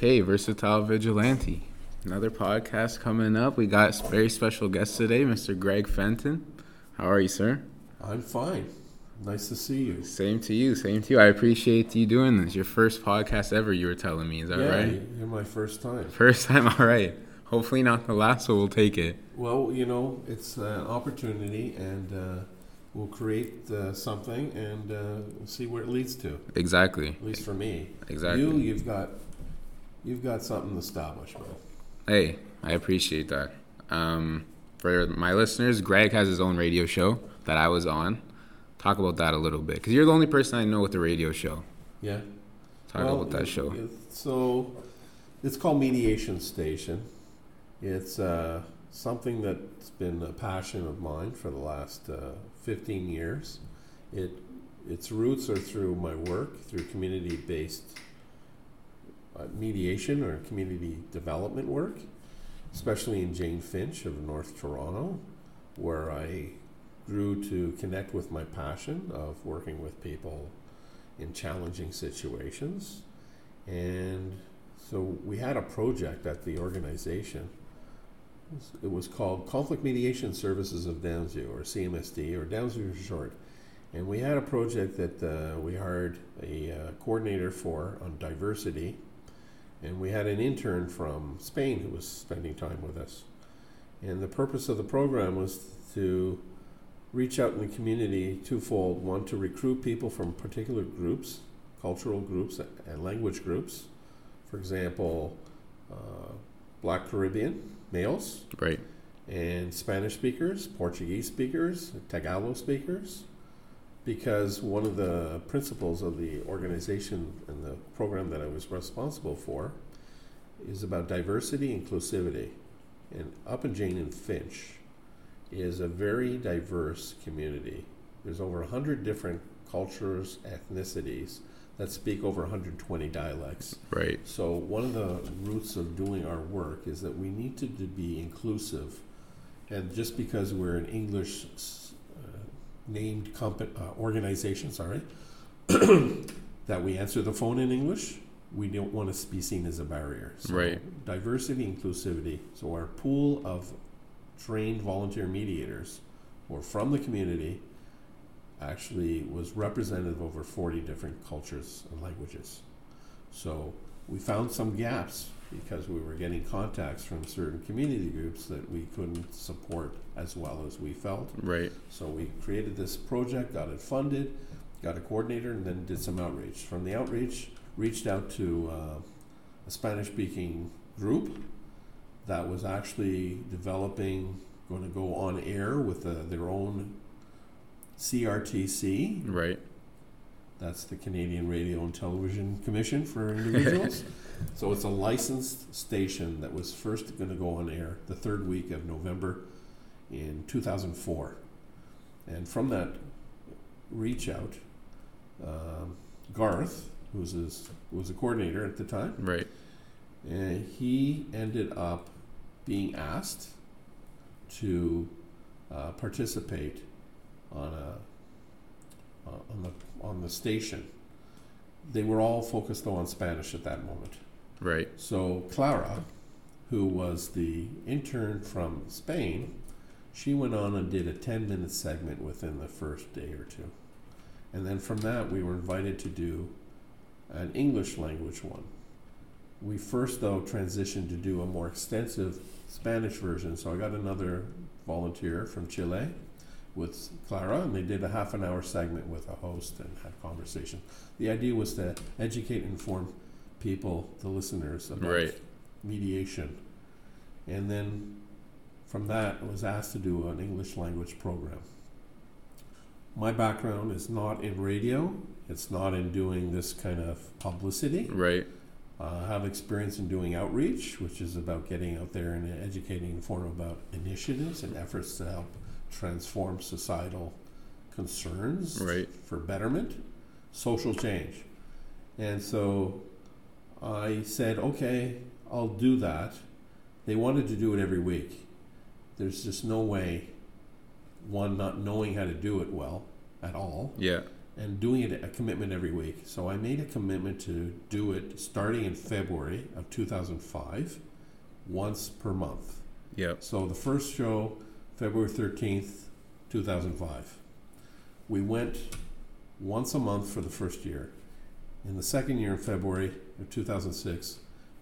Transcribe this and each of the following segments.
Okay, Versatile Vigilante. Another podcast coming up. We got a very special guest today, Mr. Greg Fenton. How are you, sir? I'm fine. Nice to see you. Same to you. Same to you. I appreciate you doing this. Your first podcast ever, you were telling me. Is that yeah, right? You're my first time. First time. All right. Hopefully not the last, so we'll take it. Well, you know, it's an opportunity, and uh, we'll create uh, something and uh, see where it leads to. Exactly. At least for me. Exactly. You, you've got, you've got something established, man. Hey, I appreciate that. Um, for my listeners, Greg has his own radio show that I was on. Talk about that a little bit, because you're the only person I know with the radio show. Yeah. Talk Well, about that show. So, it's called Mediation Station. It's uh, something that's been a passion of mine for the last uh, 15 years. It its roots are through my work, through community-based mediation or community development work, especially in Jane Finch of North Toronto, where I grew to connect with my passion of working with people in challenging situations. And so we had a project at the organization. It was called Conflict Mediation Services of Downsview, or CMSD, or Downsview for short. And we had a project that uh, we hired a uh, coordinator for on diversity. And we had an intern from Spain who was spending time with us. And the purpose of the program was to reach out in the community twofold one, to recruit people from particular groups, cultural groups, and language groups. For example, uh, Black Caribbean males Right. and Spanish speakers, Portuguese speakers, Tagalog speakers, because one of the principles of the organization and the program that I was responsible for is about diversity, inclusivity. And up in Jane and Finch is a very diverse community. There's over 100 different cultures, ethnicities that speak over 120 dialects. Right. So one of the roots of doing our work is that we need to, to be inclusive, and just because we're an English named comp- uh, organization, sorry, that we answer the phone in English, we don't want to be seen as a barrier. So Right. Diversity, inclusivity. So our pool of trained volunteer mediators, or from the community, actually was representative of over 40 different cultures and languages. So we found some gaps because we were getting contacts from certain community groups that we couldn't support as well as we felt. Right. So we created this project, got it funded, got a coordinator, and then did some outreach. From the outreach, reached out to uh, a Spanish speaking group that was actually developing, going to go on air with uh, their own CRTC, Right. that's the Canadian Radio and Television Commission for individuals. so it's a licensed station that was first going to go on air the third week of November in 2004. And from that reach out, um, Garth, who was, his, was a coordinator at the time, Right. and he ended up being asked to uh, participate on a uh, on the on the station. They were all focused though on Spanish at that moment. Right. So Clara, who was the intern from Spain, she went on and did a 10 minute segment within the first day or two. And then from that, we were invited to do an English language one. We first, though, transitioned to do a more extensive Spanish version. So I got another volunteer from Chile with Clara, and they did a half an hour segment with a host and had conversation. The idea was to educate and inform people, the listeners, about Right. mediation. And then from that, I was asked to do an English language program. My background is not in radio, it's not in doing this kind of publicity. Right. Uh, I have experience in doing outreach, which is about getting out there and educating and informing about initiatives and efforts to help transform societal concerns Right. for betterment, social change. And so I said, okay, I'll do that. They wanted to do it every week. There's just no way, one, not knowing how to do it well at all, Yeah. and doing it a commitment every week. So I made a commitment to do it starting in February of 2005, once per month. Yep. So the first show, February 13th, 2005. We went once a month for the first year. In the second year, in February 2006,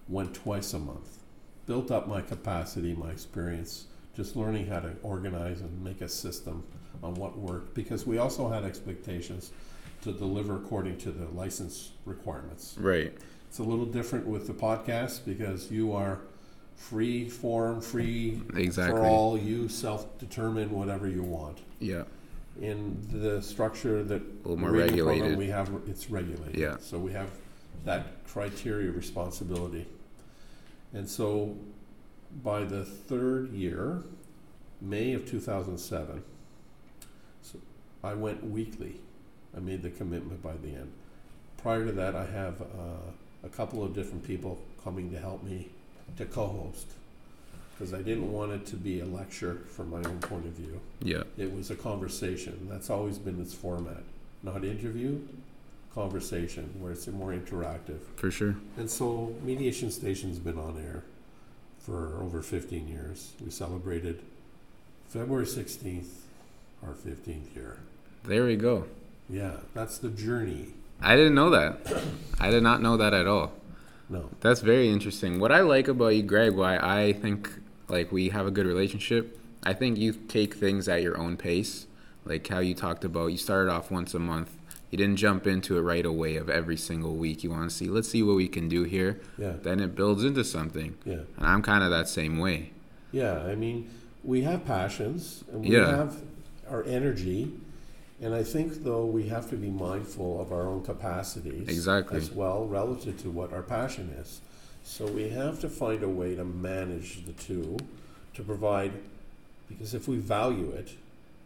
went twice a month. Built up my capacity, my experience, just learning how to organize and make a system on what worked because we also had expectations to deliver according to the license requirements. Right. It's a little different with the podcast because you are free form, free Exactly. for all. You self determine whatever you want. Yeah. In the structure that A little more radio program regulated. we have it's regulated. Yeah. So we have that criteria of responsibility. And so by the third year, May of 2007, so I went weekly. I made the commitment by the end. Prior to that, I have uh, a couple of different people coming to help me to co-host because I didn't want it to be a lecture from my own point of view. Yeah. It was a conversation. That's always been its format. Not interview, conversation, where it's more interactive. For sure. And so Mediation Station's been on air for over 15 years. We celebrated February 16th, our 15th year. There we go. Yeah, that's the journey. I didn't know that. I did not know that at all. No. That's very interesting. What I like about you, Greg, why I think like we have a good relationship, I think you take things at your own pace. Like how you talked about, you started off once a month. You didn't jump into it right away of every single week. You want to see, let's see what we can do here. Yeah. Then it builds into something. Yeah. And I'm kind of that same way. Yeah, I mean, we have passions and we Yeah. have our energy. And I think, though, we have to be mindful of our own capacities Exactly. as well, relative to what our passion is. So we have to find a way to manage the two to provide, because if we value it,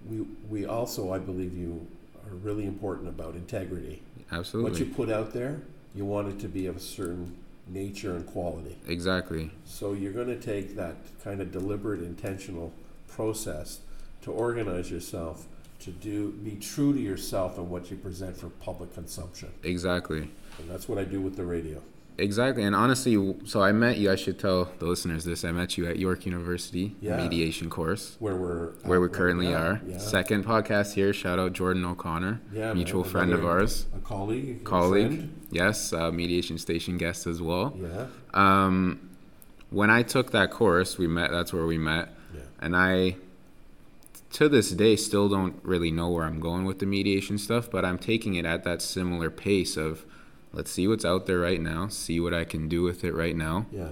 we, we also, I believe, you are really important about integrity. Absolutely. What you put out there, you want it to be of a certain nature and quality. exactly. So you're going to take that kind of deliberate, intentional process to organize yourself to do be true to yourself and what you present for public consumption. Exactly. And that's what I do with the radio. Exactly. And honestly, so I met you, I should tell the listeners this. I met you at York University Yeah. mediation course. Where we're where we at right currently are. Yeah. Second podcast here. Shout out Jordan O'Connor, Yeah, mutual man, friend of ours, A colleague. colleague. Yes, uh, mediation station guest as well. Yeah. Um, when I took that course, we met. That's where we met, Yeah. and I, to this day, still don't really know where I'm going with the mediation stuff. But I'm taking it at that similar pace of, let's see what's out there right now, see what I can do with it right now, Yeah.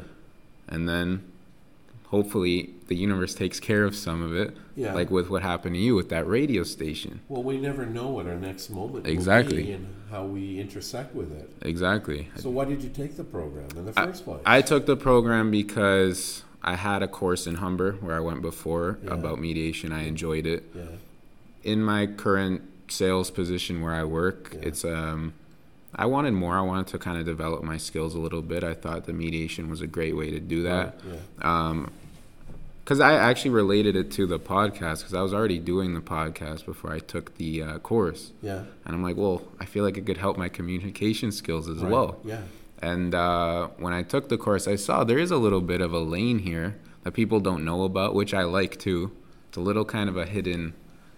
and then hopefully the universe takes care of some of it Yeah. like with what happened to you with that radio station Well, we never know what our next moment Exactly. be and how we intersect with it. exactly So why did you take the program in the I- first place? i took the program because i had a course in humber where i went before Yeah. about mediation i enjoyed it yeah. in my current sales position where i work Yeah. it's um i wanted more i wanted to kind of develop my skills a little bit i thought the mediation was a great way to do that Yeah. um because I actually related it to the podcast because I was already doing the podcast before I took the uh, course. Yeah. And I'm like, well, I feel like it could help my communication skills as Right. well. Yeah. And uh, when I took the course, I saw there is a little bit of a lane here that people don't know about, which I like too. It's a little kind of a hidden.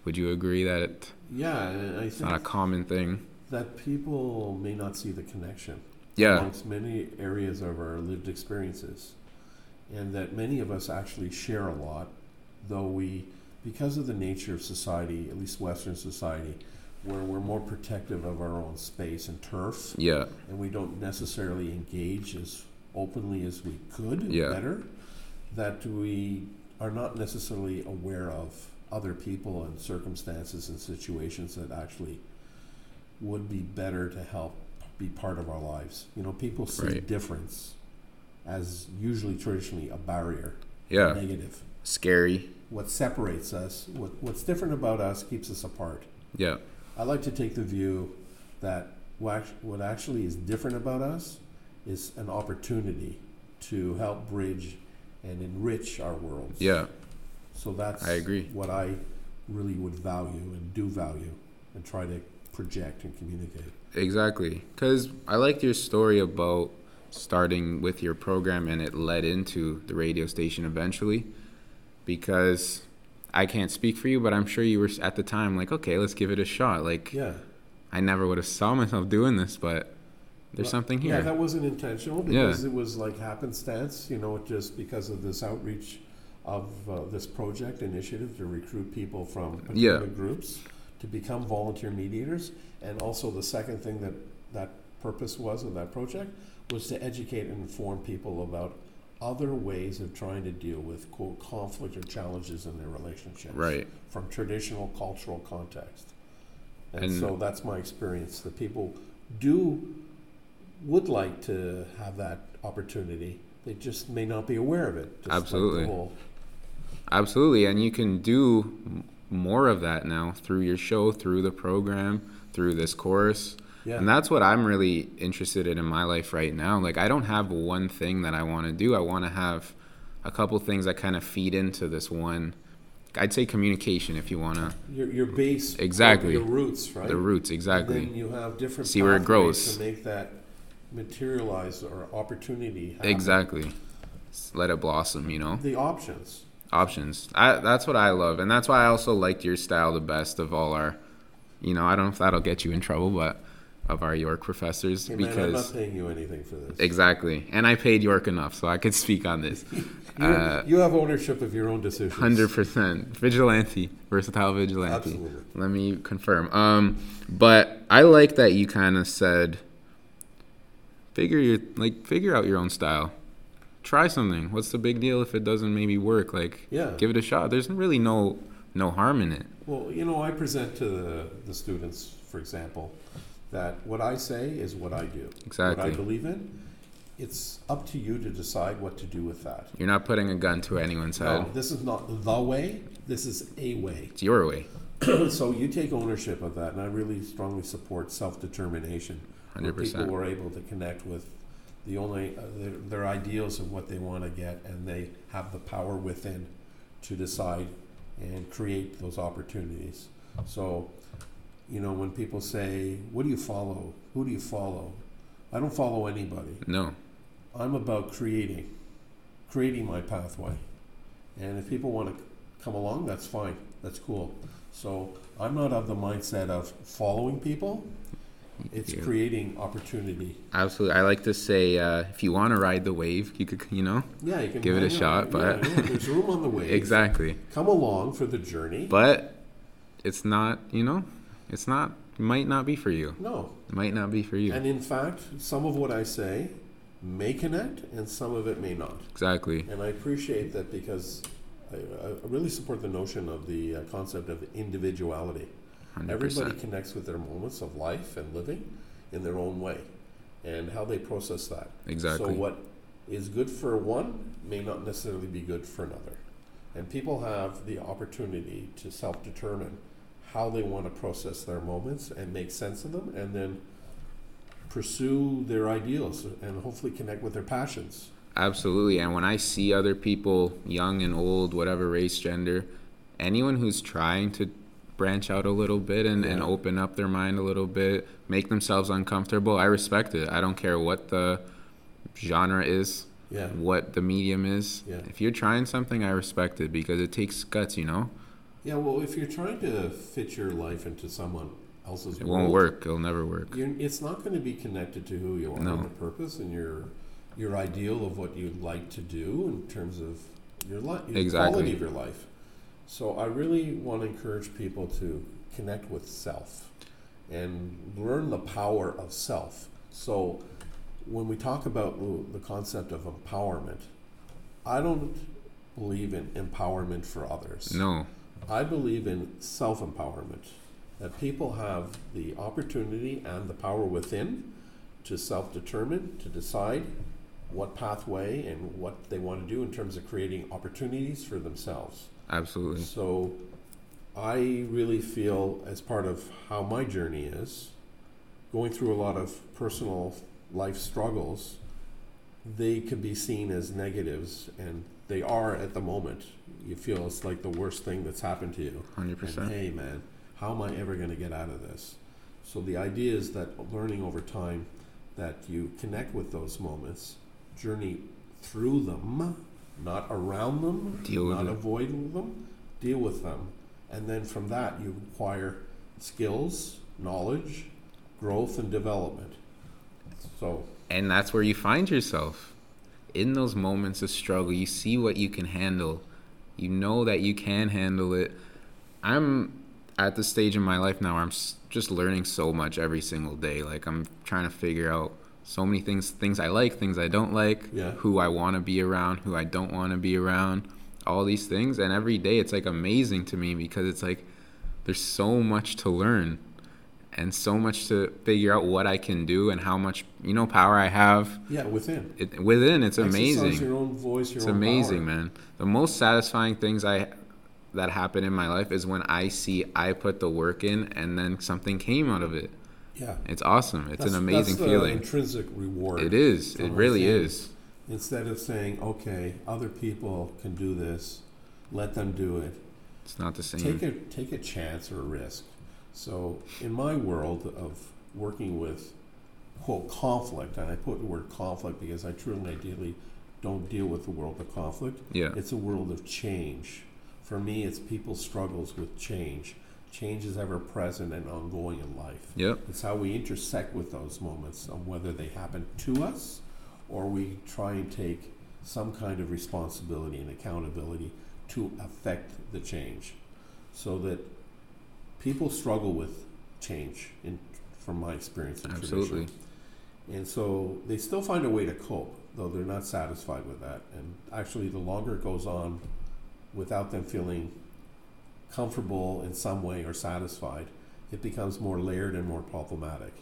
Would you agree that it- Yeah, I it's not a common thing? That people may not see the connection Yeah, amongst many areas of our lived experiences, and that many of us actually share a lot, though we, because of the nature of society, at least Western society, where we're more protective of our own space and turf, yeah, and we don't necessarily engage as openly as we could Yeah. better, that we are not necessarily aware of other people and circumstances and situations that actually would be better to help be part of our lives. You know, people see Right. difference as usually traditionally a barrier, yeah. negative. Scary. What separates us, what, what's different about us, keeps us apart. Yeah, I like to take the view that what what actually is different about us is an opportunity to help bridge and enrich our worlds. yeah. So that's I agree. what I really would value and do value and try to project and communicate. Exactly. Because I liked your story about starting with your program and it led into the radio station eventually. Because I can't speak for you, but I'm sure you were at the time like, okay, let's give it a shot. Like, Yeah. I never would have saw myself doing this, but there's Well, something here. Yeah, that wasn't intentional Yeah. because it was like happenstance, you know, just because of this outreach of uh, this project initiative to recruit people from Yeah. groups to become volunteer mediators. And also the second thing that that purpose was of that project was to educate and inform people about other ways of trying to deal with quote conflict or challenges in their relationships Right. from traditional cultural context. And, And- so that's my experience that people do would like to have that opportunity. They just may not be aware of it. Just like Absolutely. Absolutely, and you can do more of that now through your show, through the program, through this course. yeah. And that's what I'm really interested in in my life right now. Like I don't have one thing that I want to do. I want to have a couple things that kind of feed into this one. I'd say communication if you want to your, your base, Exactly. your roots, right? the roots And exactly. then you have different See where it grows. to make that materialize or opportunity. Happen. Exactly. Let it blossom, you know. The options. Options. I, that's what I love, and that's why I also liked your style the best of all our. You know, I don't know if that'll get you in trouble, but of our York professors Hey, man, I'm not because paying you anything for this. exactly, and I paid York enough, so I could speak on this. You, uh, you have ownership of your own decisions. Hundred percent vigilante, versatile vigilante. Absolutely. Let me confirm. Um, but I like that you kind of said, figure your like figure out your own style. Try something. What's the big deal if it doesn't maybe work? Like, Yeah. give it a shot. There's really no no harm in it. Well, you know, I present to the, the students, for example, that what I say is what I do. Exactly. What I believe in. It's up to you to decide what to do with that. You're not putting a gun to anyone's head. No, this is not the way. This is a way. It's your way. so you take ownership of that, and I really strongly support self determination. Hundred percent. People are able to connect with the only uh, their, their ideals of what they want to get, and they have the power within to decide and create those opportunities. So, you know, when people say, "What do you follow? Who do you follow?" I don't follow anybody. No. I'm about creating, creating my pathway. And if people want to come along, that's fine. That's cool. So I'm not of the mindset of following people. It's Yeah. creating opportunity. Absolutely. I like to say, uh, if you want to ride the wave, you could, you know, Yeah, you can Give it a shot, but- yeah, yeah, there's room on the way. exactly. Come along for the journey. But it's not, you know, it's not, might not be for you. no, It might not be for you. and in fact, some of what I say may connect, and some of it may not. Exactly. And I appreciate that because I, I really support the notion of the uh, concept of individuality. 100%. Everybody connects with their moments of life and living in their own way and how they process that. Exactly. So, what is good for one may not necessarily be good for another. And people have the opportunity to self determine how they want to process their moments and make sense of them and then pursue their ideals and hopefully connect with their passions. Absolutely. And when I see other people, young and old, whatever race, gender, anyone who's trying to branch out a little bit and, and open up their mind a little bit, make themselves uncomfortable, I respect it. I don't care what the genre is, Yeah. what the medium is. Yeah. If you're trying something, I respect it because it takes guts, you know? Yeah, well, if you're trying to fit your life into someone else's It world, won't work. It'll never work. It's not going to be connected to who you are No. and your purpose and your your ideal of what you'd like to do in terms of your life, Exactly. quality of your life. So I really want to encourage people to connect with self and learn the power of self. So when we talk about the concept of empowerment, I don't believe in empowerment for others. No. I believe in self empowerment, that people have the opportunity and the power within to self determine, to decide what pathway and what they want to do in terms of creating opportunities for themselves. Absolutely. So I really feel, as part of how my journey is, going through a lot of personal life struggles, they can be seen as negatives, and they are at the moment. You feel it's like the worst thing that's happened to you. 100%. And, hey, man, how am I ever going to get out of this? So the idea is that learning over time that you connect with those moments, journey through them, not around them, Deal not avoiding them, deal with them. And then from that, you acquire skills, knowledge, growth, and development. So, and that's where you find yourself. In those moments of struggle you see what you can handle. You know that you can handle it. I'm at the stage in my life now where i'm just learning so much every single day. Like i'm trying to figure out so many things things i like things i don't like Yeah. who i want to be around who i don't want to be around all these things and every day it's like amazing to me because it's like there's so much to learn and so much to figure out what I can do and how much you know power I have yeah, within. it, within. It's Exercise amazing. your own voice, your It's own amazing, power. man. The most satisfying things I that happen in my life is when I see I put the work in and then something came out of it. Yeah. It's awesome. It's That's- an amazing that's the feeling. intrinsic reward. It is. It really is. Instead of saying, okay, other people can do this, let them do it. It's not the same. Take a take a chance or a risk. So in my world of working with quote conflict, and I put the word conflict because I truly ideally don't deal with the world of conflict. yeah. It's a world of change. For me, it's people's struggles with change. Change is ever present and ongoing in life. Yep. It's how we intersect with those moments, on whether they happen to us or we try and take some kind of responsibility and accountability to affect the change. So that people struggle with change, in, from my experience and Absolutely. tradition. And so they still find a way to cope, though they're not satisfied with that. And actually, the longer it goes on without them feeling comfortable in some way or satisfied, it becomes more layered and more problematic.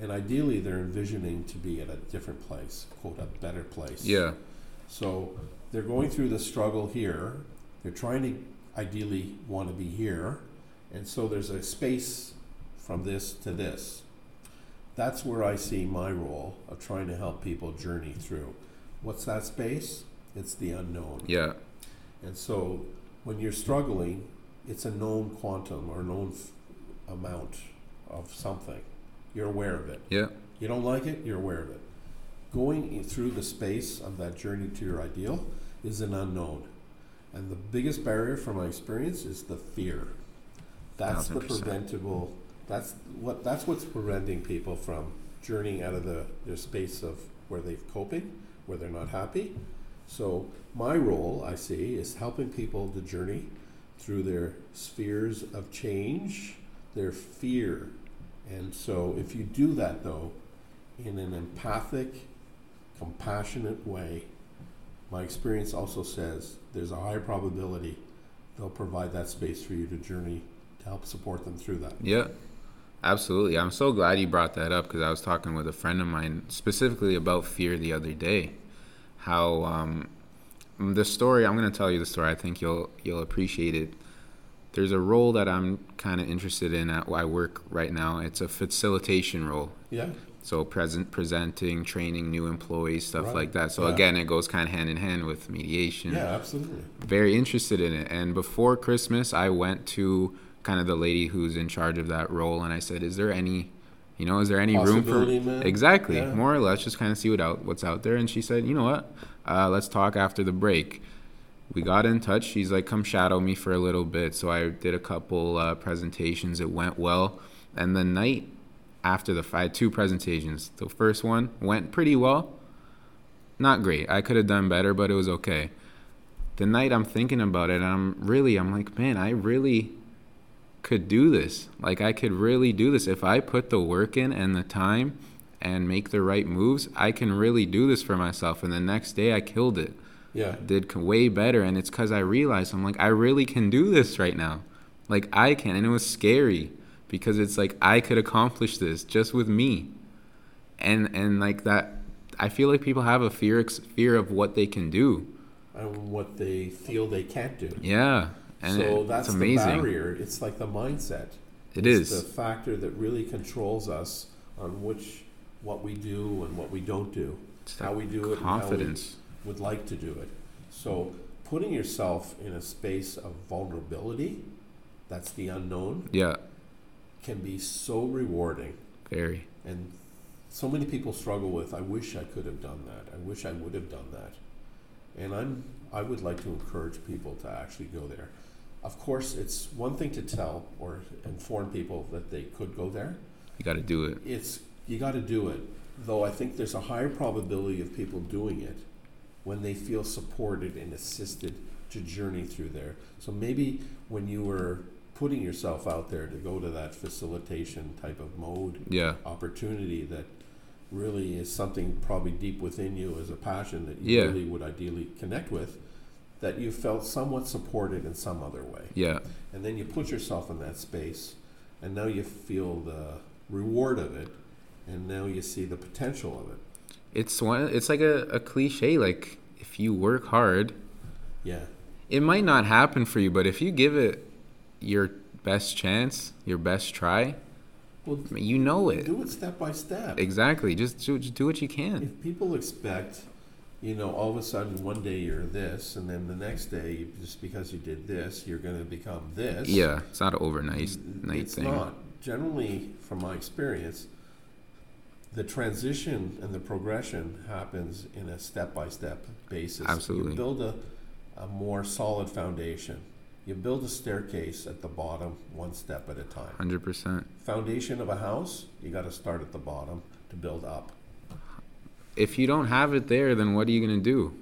And ideally, they're envisioning to be at a different place, quote, a better place. Yeah. So they're going through the struggle here. They're trying to ideally want to be here. And so there's a space from this to this. That's where I see my role of trying to help people journey through. What's that space? It's the unknown. Yeah. And so when you're struggling, it's a known quantum or known f- amount of something. You're aware of it. Yeah. You don't like it, you're aware of it. Going through the space of that journey to your ideal is an unknown. And the biggest barrier from my experience is the fear. That's the 1000%. preventable that's what that's what's preventing people from journeying out of the their space of where they're coping, where they're not happy. So my role I see is helping people to journey through their spheres of change, their fear. And so if you do that though, in an empathic, compassionate way, my experience also says there's a high probability they'll provide that space for you to journey to help support them through that. Yeah, absolutely. I'm so glad you brought that up because I was talking with a friend of mine specifically about fear the other day. How um, Mm, the story I'm going to tell you the story. I think you'll you'll appreciate it. There's a role that I'm kind of interested in at I work right now. It's a facilitation role. Yeah, So present, presenting, training new employees, stuff Right. like that. So Yeah. again, it goes kind of hand in hand with mediation yeah, absolutely. very interested in it. And before Christmas, I went to kind of the lady who's in charge of that role, and I said, "Is there any, you know, is there any room for man? exactly, Yeah. more or less, just kind of see what out what's out there?" And she said, "You know what? Uh, let's talk after the break." We got in touch. She's like, "Come shadow me for a little bit." So I did a couple uh, presentations. It went well, and the night after the had two presentations. The first one went pretty well. Not great. I could have done better, but it was okay the night I'm thinking about it, I'm really, I'm like, man, I really could do this. Like, I could really do this. If I put the work in and the time and make the right moves, I can really do this for myself. And the next day, I killed it. Yeah, Did way better. And it's because I realized, I'm like, I really can do this right now. Like, I can. And it was scary because it's like, I could accomplish this just with me. And, and like that, I feel like people have a fear, fear of what they can do. and what they feel they can't do. Yeah. And so it- that's it's the barrier. It's like the mindset. It it's is. the factor that really controls us on which what we do and what we don't do, It's how we do it, confidence. and how we would like to do it. So putting yourself in a space of vulnerability, that's the unknown, Yeah. can be so rewarding Very. and so many people struggle with i wish i could have done that i wish i would have done that and i'm i would like to encourage people to actually go there of course it's one thing to tell or inform people that they could go there You got to do it. it's you got to do it though i think there's a higher probability of people doing it when they feel supported and assisted to journey through there so maybe when you were putting yourself out there to go to that facilitation type of mode Yeah. opportunity that really is something probably deep within you as a passion that you Yeah. really would ideally connect with that you felt somewhat supported in some other way Yeah. and then you put yourself in that space and now you feel the reward of it and now you see the potential of it It's one. It's like a, a cliche. Like if you work hard, yeah it might not happen for you, but if you give it your best chance, your best try, well you know it. do it step by step Exactly. Just do, just do what you can. if people expect you know all of a sudden one day you're this and then the next day just because you did this you're going to become this Yeah. It's not an overnight night it's thing. not generally from my experience the transition and the progression happens in a step-by-step basis Absolutely. you build a, a more solid foundation you build a staircase at the bottom one step at a time Hundred percent. foundation of a house you got to start at the bottom to build up If you don't have it there, then what are you gonna do?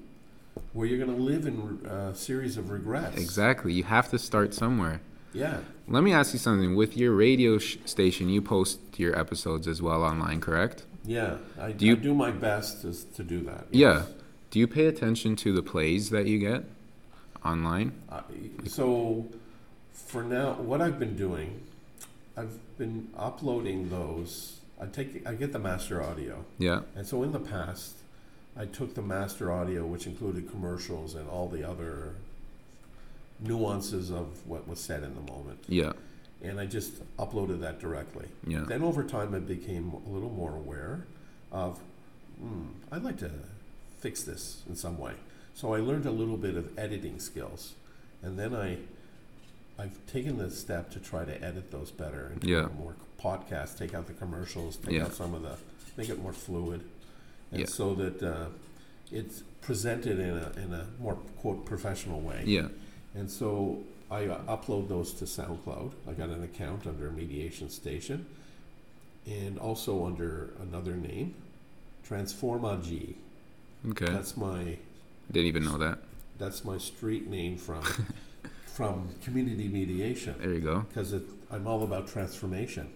where you're going to live in a series of regrets Exactly. You have to start somewhere. Yeah Let me ask you something. With your radio sh- station, you post your episodes as well online, correct? yeah i Do you- I do my best to, to do that Yeah. Do you pay attention to the plays that you get online? Uh, so for now, what I've been doing, I've been uploading those. I take, I get the master audio, Yeah. and so in the past, I took the master audio, which included commercials and all the other nuances of what was said in the moment, Yeah. and I just uploaded that directly. Yeah. Then over time, I became a little more aware of, hmm, I'd like to fix this in some way. So I learned a little bit of editing skills, and then I, I've taken the step to try to edit those better and Yeah. more podcasts, take out the commercials, take Yeah. out some of the, make it more fluid, and Yeah. so that uh, it's presented in a in a more quote professional way. Yeah. And so I uh, upload those to SoundCloud. I got an account under Mediation Station and also under another name, Transforma G. Okay. That's my Didn't even know that. that's my street name from from community mediation There you go. because I'm all about transformation.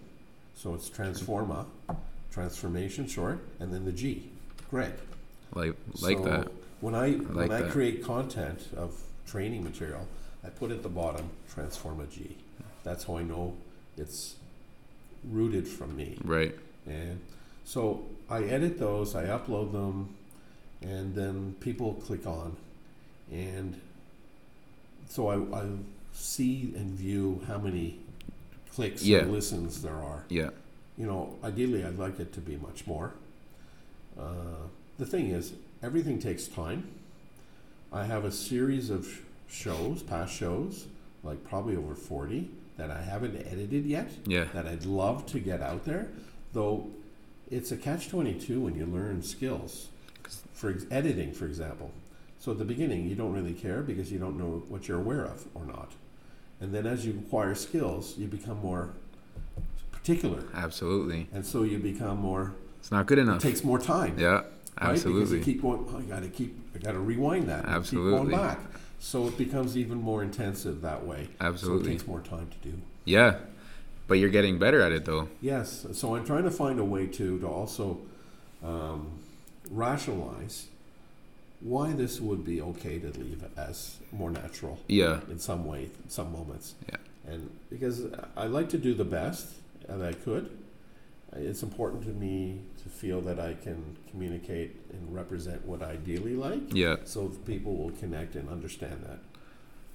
So it's Transforma, transformation short, and then the G, Greg. Like like so that. When I, like when I create content of training material, I put at the bottom Transforma G. That's how I know it's rooted from me. Right. And so I edit those, I upload them, and then people click on. And so I, I see and view how many clicks Yeah. and listens there are Yeah. you know, ideally, I'd like it to be much more. Uh, the thing is, everything takes time. I have a series of shows, past shows, like probably over 40, that I haven't edited yet, Yeah. that I'd love to get out there, though it's a catch 22 when you learn skills. For ex- editing, for example. So at the beginning, you don't really care because you don't know what you're aware of or not. And then as you acquire skills, you become more particular. Absolutely. And so you become more. It's not good It enough. takes more time. Yeah. Right? Because you keep going. Oh, I got to keep. I got to rewind that. Absolutely. Keep going back. So it becomes even more intensive that way. Absolutely. So it takes more time to do. Yeah. But you're getting better at it though. Yes. So I'm trying to find a way to to also um, rationalize why this would be okay to leave as more natural Yeah. in some way, in some moments. Yeah. And because I like to do the best that I could, it's important to me to feel that I can communicate and represent what I ideally like, Yeah. so people will connect and understand that.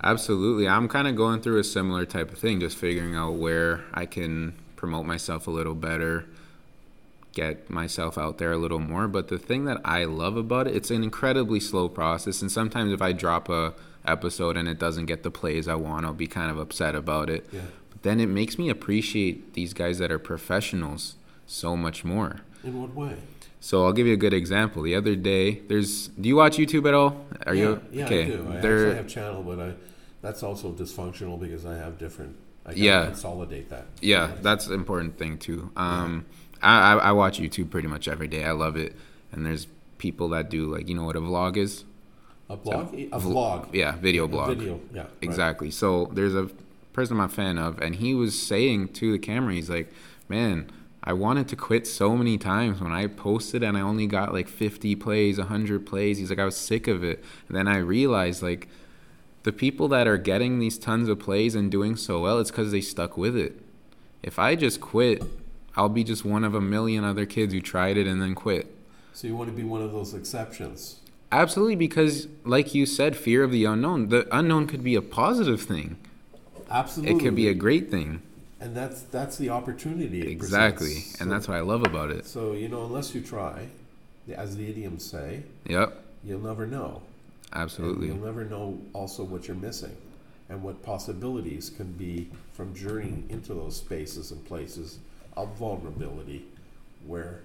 Absolutely. I'm kind of going through a similar type of thing, just figuring out where I can promote myself a little better, get myself out there a little more. But the thing that I love about it, it's an incredibly slow process. And sometimes if I drop a episode and it doesn't get the plays I want, I'll be kind of upset about it. Yeah. But then it makes me appreciate these guys that are professionals so much more. In what way? So I'll give you a good example. The other day, there's. Do you watch YouTube at all? Are yeah, you Yeah, okay? I do. I there, actually have channel, but I that's also dysfunctional because I have different. I Yeah. consolidate that. yeah, that's an important thing too. Um, I, I I watch YouTube pretty much every day. I love it, and there's people that do like you know what a vlog is. A blog, a Vl- vlog, Yeah, video A blog. video. Yeah, right. Exactly. So there's a person I'm a fan of, and he was saying to the camera, he's like, "Man, I wanted to quit so many times when I posted, and I only got like 50 plays, 100 plays." He's like, "I was sick of it." And then I realized like the people that are getting these tons of plays and doing so well, it's because they stuck with it. If I just quit, I'll be just one of a million other kids who tried it and then quit. So you want to be one of those exceptions. Absolutely, because like you said, fear of the unknown. The unknown could be a positive thing. Absolutely. It could be a great thing. And that's that's the opportunity. It Exactly, and that's what I love about it. So you know, unless you try, as the idioms say, Yep, you'll never know. And absolutely. you'll never know also what you're missing, and what possibilities can be from journeying into those spaces and places of vulnerability, where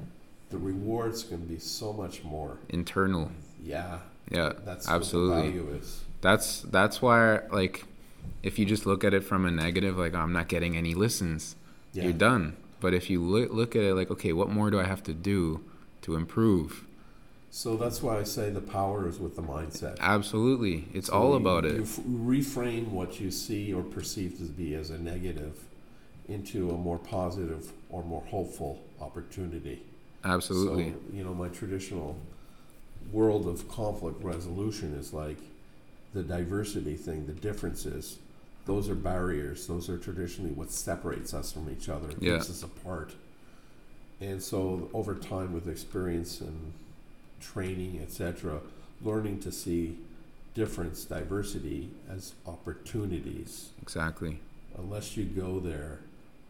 the rewards can be so much more. Internal. Yeah, Yeah, that's absolutely. what the value is. That's that's why like if you just look at it from a negative, like I'm not getting any listens, Yeah. you're done. But if you look look at it like, okay, what more do I have to do to improve? So that's why I say the power is with the mindset. Absolutely, it's So all you- about You it. f- reframe what you see or perceive to be as a negative into a more positive or more hopeful opportunity. Absolutely, So, you know, my traditional world of conflict resolution is like the diversity thing, the differences. Those are barriers. Those are traditionally what separates us from each other, Yeah. keeps us apart. And so, over time, with experience and training, etc., learning to see difference, diversity as opportunities exactly. unless you go there,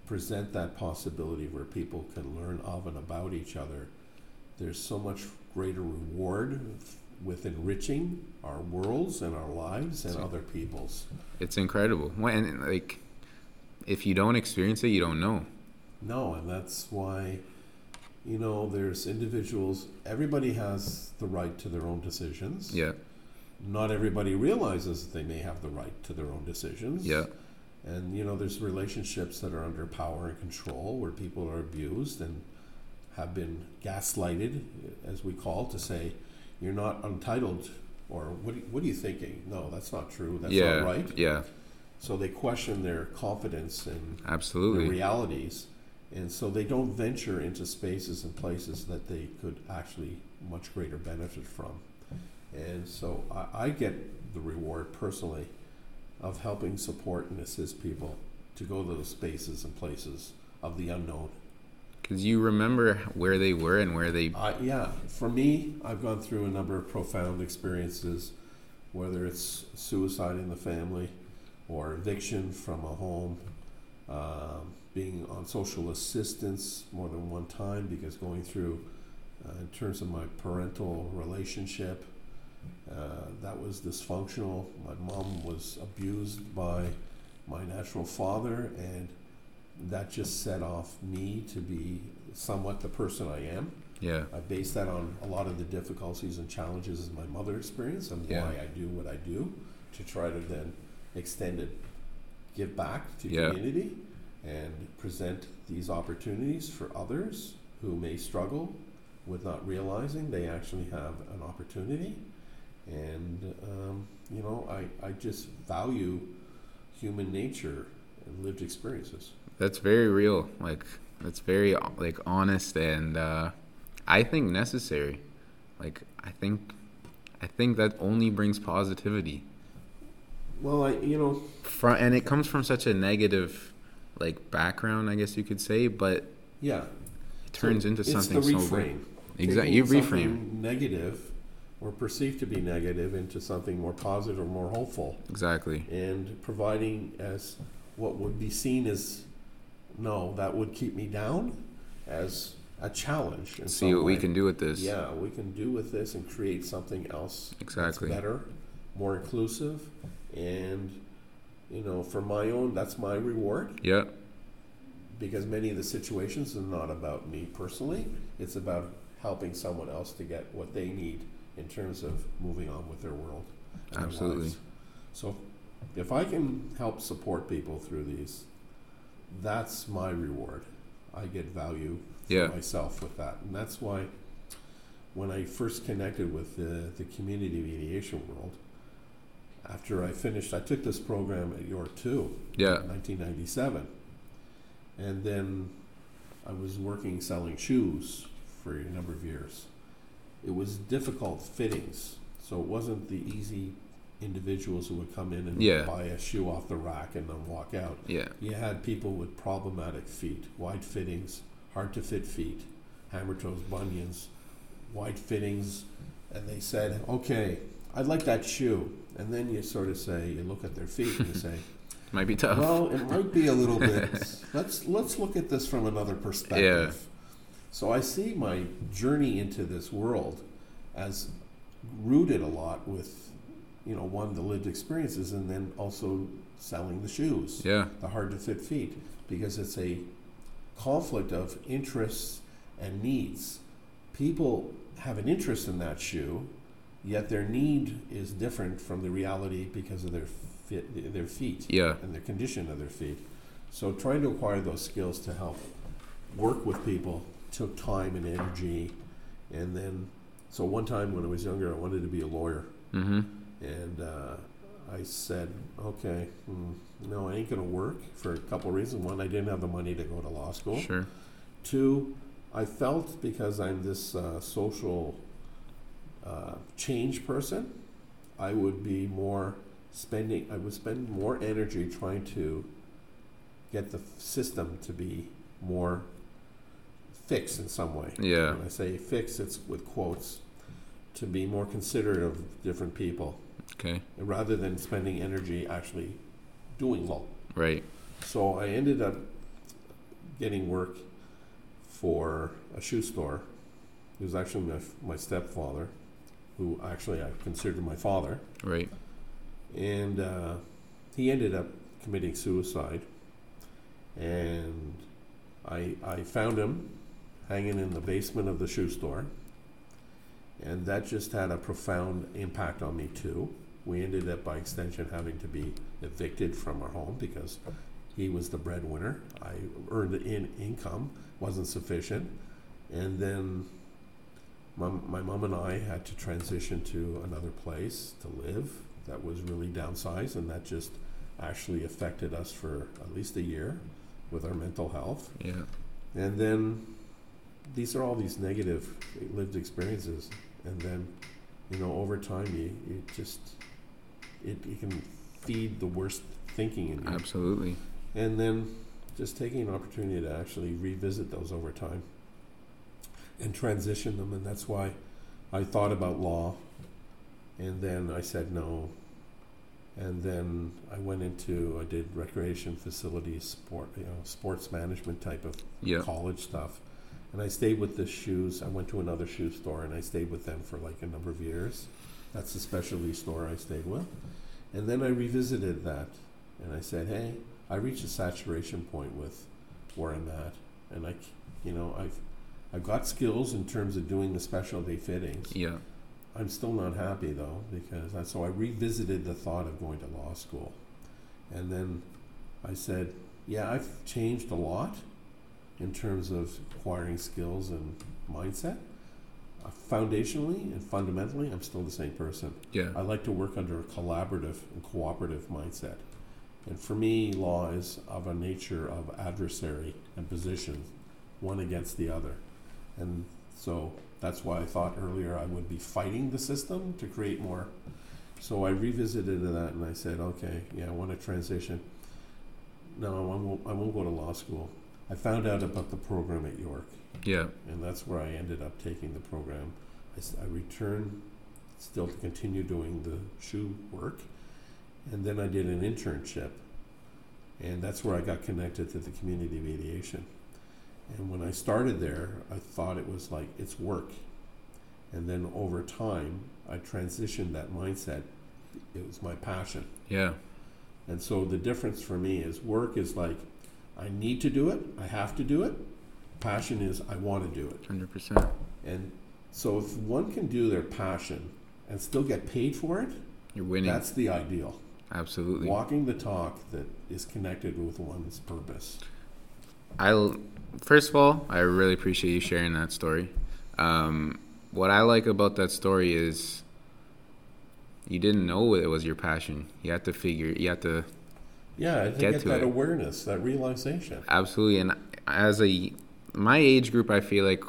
present that possibility where people can learn of and about each other, there's so much greater reward with enriching our worlds and our lives and other people's. It's incredible. When like if you don't experience it, you don't know. No, and that's why, you know, there's individuals, everybody has the right to their own decisions. Yeah, Not everybody realizes that they may have the right to their own decisions. yeah, And you know, there's relationships that are under power and control where people are abused and have been gaslighted, as we call, to say you're not entitled, or what? Are, what are you thinking? No, that's not true. That's yeah, not right. yeah. So they question their confidence and their Absolutely. realities, and so they don't venture into spaces and places that they could actually much greater benefit from. And so I, I get the reward personally of helping support and assist people to go to those spaces and places of the unknown. Because you remember where they were and where they. Uh, yeah, for me, I've gone through a number of profound experiences, whether it's suicide in the family or eviction from a home, um, being on social assistance more than one time because going through, uh, in terms of my parental relationship, uh, that was dysfunctional. My mom was abused by my natural father, and that just set off me to be somewhat the person I am. Yeah, I base that on a lot of the difficulties and challenges my mother experienced and Yeah. why I do what I do to try to then extend it, give back to Yeah. community and present these opportunities for others who may struggle with not realizing they actually have an opportunity. And, um, you know, I, I just value human nature and lived experiences. That's very real. Like that's very like honest and uh, I think necessary. Like I think, I think that only brings positivity. Well, I, you know, From and it comes from such a negative, like background, I guess you could say, but yeah. it turns So into it's something the so great. reframe. Exactly, you reframe. negative or perceived to be negative into something more positive or more hopeful, Exactly. and providing as what would be seen as no, that would keep me down, as a challenge. In See some what we way. can do with this. Yeah, we can do with this and create something else Exactly. that's better, more inclusive, and you know, for my own, that's my reward Yeah. because many of the situations are not about me personally. It's about helping someone else to get what they need in terms of moving on with their world. and their Absolutely. lives. So, if I can help support people through these, that's my reward. I get value for Yeah. myself with that, and that's why when I first connected with the the community mediation world, after I finished, I took this program at York too. Yeah. 1997. And then I was working selling shoes for a number of years. It was difficult fittings, so it wasn't the easy individuals who would come in and Yeah. buy a shoe off the rack and then walk out. Yeah. You had people with problematic feet, wide fittings, hard to fit feet, hammer toes, bunions, wide fittings, and they said, "Okay, I'd like that shoe." And then you sort of say, you look at their feet and you say, Might be tough. well, it might be a little bit. let's let's look at this from another perspective. Yeah. So I see my journey into this world as rooted a lot with, you know, one the lived experiences, and then also selling the shoes, yeah. the hard to fit feet, because it's a conflict of interests and needs. People have an interest in that shoe, yet their need is different from the reality because of their fit, their feet Yeah. and the condition of their feet. So trying to acquire those skills to help work with people took time and energy. And then, so one time when I was younger, I wanted to be a lawyer. Mm-hmm. And uh, I said, okay, mm, no, I ain't going to work for a couple of reasons. One, I didn't have the money to go to law school. Sure. Two, I felt because I'm this uh, social uh, change person, I would be more spending, I would spend more energy trying to get the system to be more fixed in some way. Yeah. When I say fix, it's with quotes, to be more considerate of different people Okay. rather than spending energy actually doing law. Right. So I ended up getting work for a shoe store. It was actually my, my stepfather, who actually I considered my father. Right. And uh, he ended up committing suicide. And I, I found him hanging in the basement of the shoe store. And that just had a profound impact on me, too. We ended up, by extension, having to be evicted from our home because he was the breadwinner. I earned in income, wasn't sufficient. And then my, my mom and I had to transition to another place to live that was really downsized, and that just actually affected us for at least a year with our mental health. Yeah. And then these are all these negative lived experiences, and then you know over time you, you just it, it can feed the worst thinking in you Absolutely. and then just taking an opportunity to actually revisit those over time and transition them and that's why i thought about law and then i said no and then i went into i did recreation facilities sport you know sports management type of Yeah. college stuff and i stayed with the shoes i went to another shoe store and i stayed with them for like a number of years that's the specialty store i stayed with and then i revisited that and i said hey I reached a saturation point with where I'm at, and I, you know, I've, I've got skills in terms of doing the specialty fittings. Yeah. I'm still not happy though because I, so I revisited the thought of going to law school, and then I said, yeah, I've changed a lot in terms of acquiring skills and mindset. Uh, foundationally and fundamentally, I'm still the same person. Yeah. I like to work under a collaborative and cooperative mindset. And for me, law is of a nature of adversary and position, one against the other. And so that's why I thought earlier I would be fighting the system to create more. So I revisited that and I said, okay, yeah, I want to transition. No, I won't, I won't go to law school. I found out about the program at York Yeah. and that's where I ended up taking the program. I returned still to continue doing the shoe work, and then I did an internship, and that's where I got connected to the community mediation. And when I started there, I thought it was like it's work, and then over time, I transitioned that mindset. It was my passion. Yeah. And so the difference for me is work is like, I need to do it, I have to do it. Passion is, I want to do it. Hundred percent. And so if one can do their passion and still get paid for it, You're winning. that's the ideal. Absolutely. Walking the talk that is connected with one's purpose. I first of all, I really appreciate you sharing that story. Um, what I like about that story is you didn't know it was your passion. You had to figure. You had to Yeah, to Get get, to that it. awareness, that realization. absolutely. And as a my age group, I feel like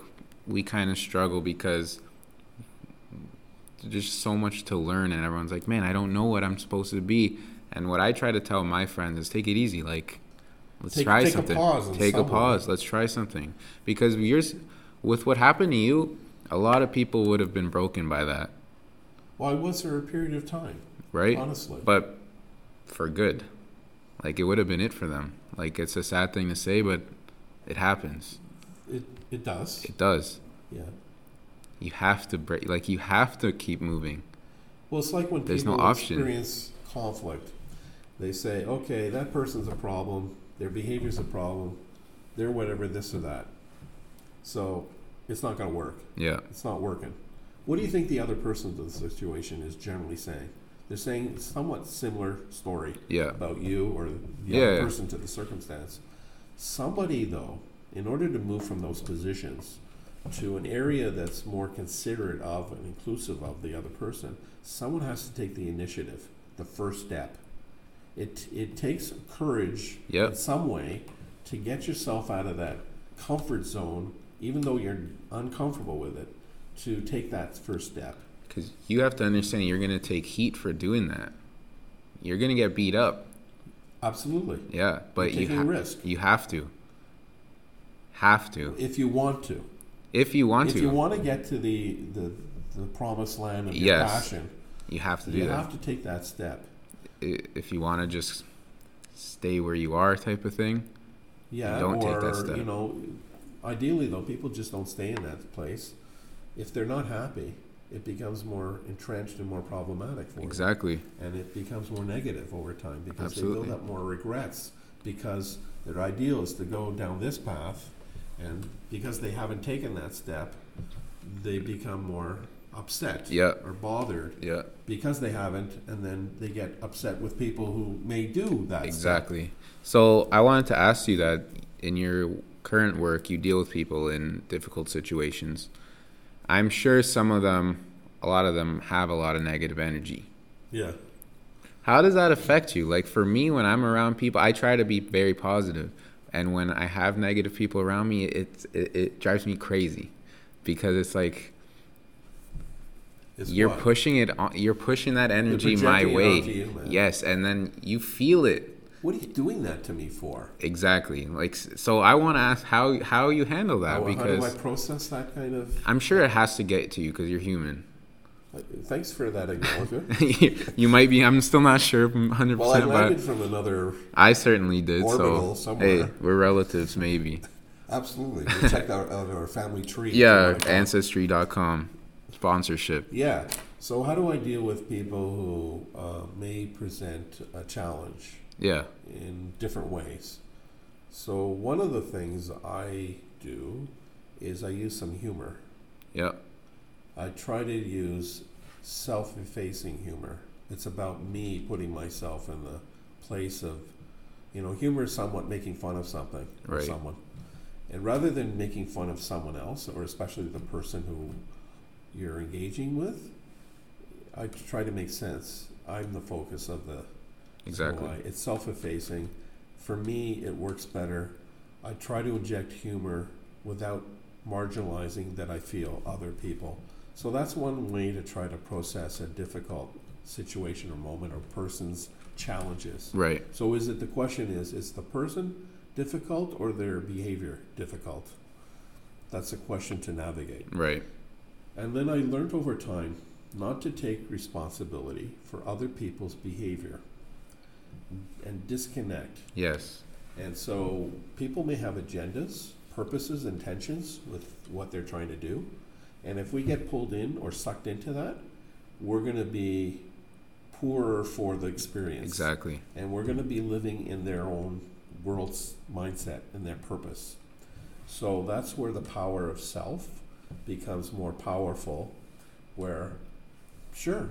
we kind of struggle because there's just so much to learn, and everyone's like, "Man, I don't know what I'm supposed to be." And what I try to tell my friends is, take it easy. Like, let's Take- try take a something. pause take a pause. Let's try something because yours, with what happened to you, a lot of people would have been broken by that, Why was there a period of time? right? Honestly. But for good, like it would have been it for them. Like it's a sad thing to say, but it happens. It, it does. It does. Yeah. You have to break. Like you have to keep moving. Well, it's like when There's no people option. experience conflict. They say, okay, that person's a problem, their behavior's a problem, they're whatever, this or that. So it's not going to work. Yeah. It's not working. What do you think the other person to the situation is generally saying? They're saying somewhat similar story Yeah. about you or the other yeah. person to the circumstance. Somebody, though, in order to move from those positions to an area that's more considerate of and inclusive of the other person, someone has to take the initiative, the first step. It, it takes courage Yep. in some way to get yourself out of that comfort zone, even though you're uncomfortable with it, to take that first step. Because you have to understand you're gonna take heat for doing that. You're gonna get beat up. Absolutely. Yeah, but you ha- risk. you have to. Have to If you want to. if you want if to. If you want to get to the, the, the promised land of your Yes. passion, you have to do you that. You have to take that step. If you want to just stay where you are, type of thing. Yeah, Don't take that step. you know, ideally though, people just don't stay in that place. If they're not happy, it becomes more entrenched and more problematic for them, Exactly. and it becomes more negative over time because Absolutely. they build up more regrets because their ideal is to go down this path, and because they haven't taken that step, they become more upset Yeah. or bothered Yeah. because they haven't, and then they get upset with people who may do that. step. Exactly. So I wanted to ask you that in your current work, you deal with people in difficult situations. I'm sure some of them, a lot of them, have a lot of negative energy. Yeah. How does that affect you? Like for me, when I'm around people, I try to be very positive, and when I have negative people around me, it it, it drives me crazy, because it's like It's you're what? pushing it on, you're pushing that energy my way. you, yes, and then you feel it What are you doing that to me for? exactly. Like so, I want to ask how how you handle that How, how do I because process that kind of? I'm sure it has to get to you because you're human. Thanks for that acknowledgement. you might be. I'm still not sure 100, well, I landed but from another. I certainly did. orbital So somewhere. hey, we're relatives, maybe. Absolutely, we checked out, out our family tree. Yeah, if you wanna call it. ancestry.com sponsorship. Yeah. So, how do I deal with people who uh, may present a challenge Yeah. in different ways? So, one of the things I do is I use some humor. Yeah. I try to use self effacing humor. It's about me putting myself in the place of, you know, humor is somewhat making fun of something or Right. someone. And rather than making fun of someone else, or especially the person who you're engaging with, I try to make sense. I'm the focus of the Exactly. so it's self-effacing. For me, it works better. I try to inject humor without marginalizing that I feel other people. So that's one way to try to process a difficult situation or moment or person's challenges. Right. So is it the question is is the person difficult or their behavior difficult? That's a question to navigate. Right. And then I learned over time not to take responsibility for other people's behavior and disconnect. Yes. And so people may have agendas, purposes, intentions with what they're trying to do. And if we get pulled in or sucked into that, we're going to be poorer for the experience. Exactly. And we're going to be living in their own world's mindset and their purpose. So that's where the power of self becomes more powerful. Where, sure,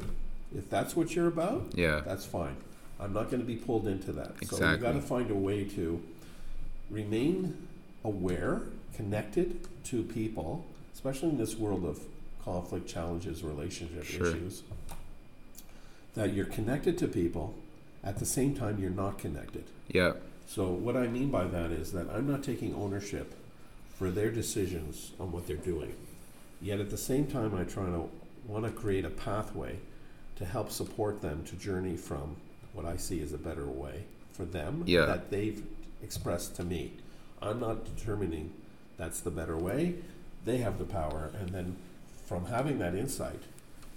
if that's what you're about, Yeah. that's fine. I'm not going to be pulled into that. So you've got to find a way to remain aware, connected to people, especially in this world of conflict, challenges, relationship Sure. issues. That you're connected to people, at the same time you're not connected. Yeah. So what I mean by that is that I'm not taking ownership for their decisions on what they're doing. Yet at the same time, I try to want to create a pathway to help support them to journey from what I see as a better way for them Yeah. that they've expressed to me. I'm not determining that's the better way. They have the power, and then from having that insight,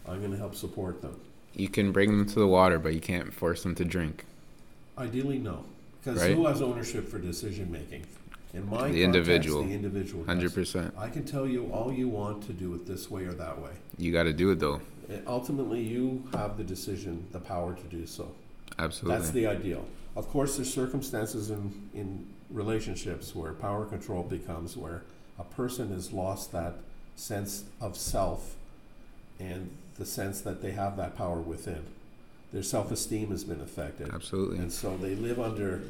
I'm going to help support them. You can bring them to the water, but you can't force them to drink. Ideally, no, because Right. who has ownership for decision making? In my The context, individual. the individual. Hundred percent. I can tell you all you want to do it this way or that way. You got to do it though. Uh, Ultimately, you have the decision, the power to do so. Absolutely. That's the ideal. Of course, there's circumstances in, in relationships where power control becomes where a person has lost that sense of self and the sense that they have that power within. Their self esteem has been affected. Absolutely. And so they live under,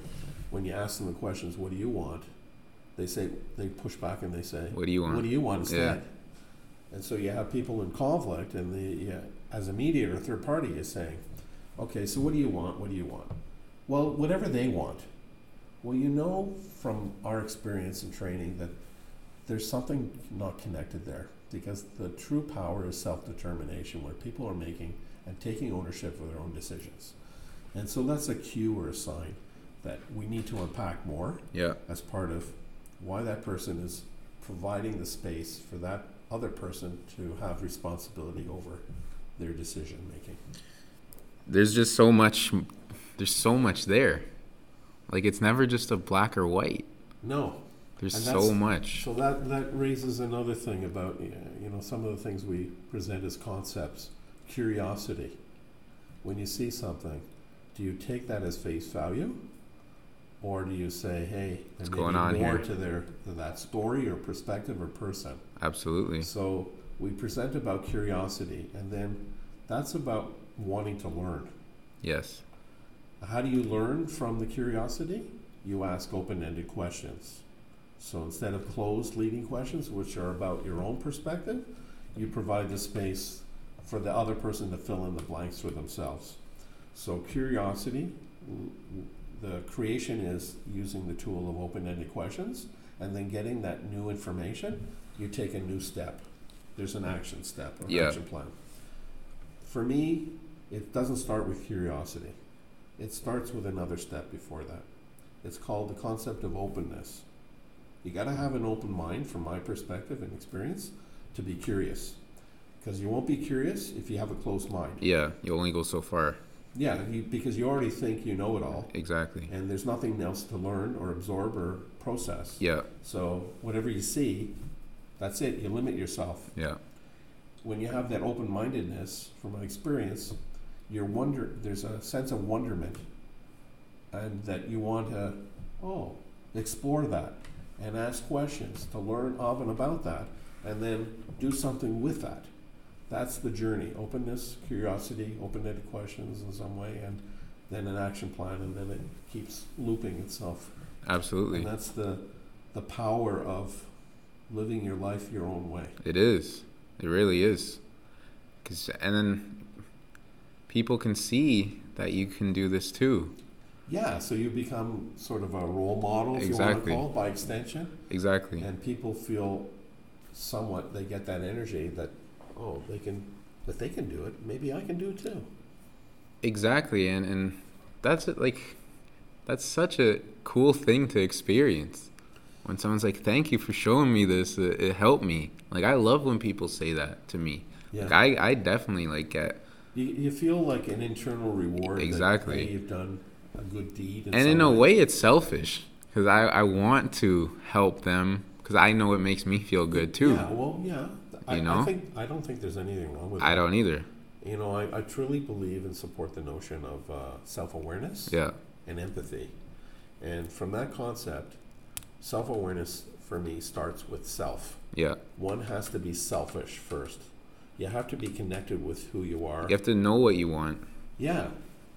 when you ask them the questions, what do you want? They say, they push back and they say, What do you want? what do you want Yeah. instead? And so you have people in conflict, and the yeah, as a mediator, a third party is saying, okay, so what do you want? What do you want? Well, whatever they want. Well, you know from our experience and training that there's something not connected there because the true power is self determination, where people are making and taking ownership of their own decisions. And so that's a cue or a sign that we need to unpack more yeah. as part of why that person is providing the space for that other person to have responsibility over their decision making. There's just so much. There's so much there. Like it's never just a black or white. No. There's so much. So that, that raises another thing about, you know, some of the things we present as concepts. Curiosity. When you see something, do you take that as face value? Or do you say, hey, What's there may going on more here? to their to that story or perspective or person? Absolutely. So we present about curiosity, and then that's about wanting to learn. Yes. How do you learn from the curiosity? You ask open ended questions. So instead of closed leading questions, which are about your own perspective, you provide the space for the other person to fill in the blanks for themselves. So curiosity, the creation is using the tool of open ended questions, and then getting that new information, you take a new step. There's an action step, or Yeah. action plan. For me, it doesn't start with curiosity. It starts with another step before that. It's called the concept of openness. You got to have an open mind, from my perspective and experience, to be curious. Because you won't be curious if you have a closed mind. Yeah. You only go so far. Yeah, you, because you already think you know it all, Exactly. and there's nothing else to learn or absorb or process. Yeah. So whatever you see, that's it. You limit yourself. Yeah. When you have that open mindedness, from my experience, you're wonder. There's a sense of wonderment, and that you want to, oh, explore that, and ask questions to learn of and about that, and then do something with that. That's the journey: openness, curiosity, open-ended questions in some way, and then an action plan, and then it keeps looping itself. Absolutely. And that's the the power of living your life your own way. It is. It really is. Cause, and then people can see that you can do this too. Yeah, so you become sort of a role model, if you want to call it, by extension, Exactly. and people feel somewhat they get that energy that oh they can if they can do it, maybe I can do it too. Exactly. And and that's it, like that's such a cool thing to experience. When someone's like, "Thank you for showing me this. It, it helped me." Like I love when people say that to me. Yeah, Like I I definitely like get you, you feel like an internal reward. Exactly. That, hey, you've done a good deed, in and in a way it's selfish because I, I want to help them because i know it makes me feel good too Yeah, well, yeah. I, You I know? think I don't think there's anything wrong with i that. don't either You know, I, I truly believe and support the notion of uh, self awareness Yeah. and empathy. And from that concept, self awareness for me starts with self. Yeah. One has to be selfish first. You have to be connected with who you are. You have to know what you want. Yeah.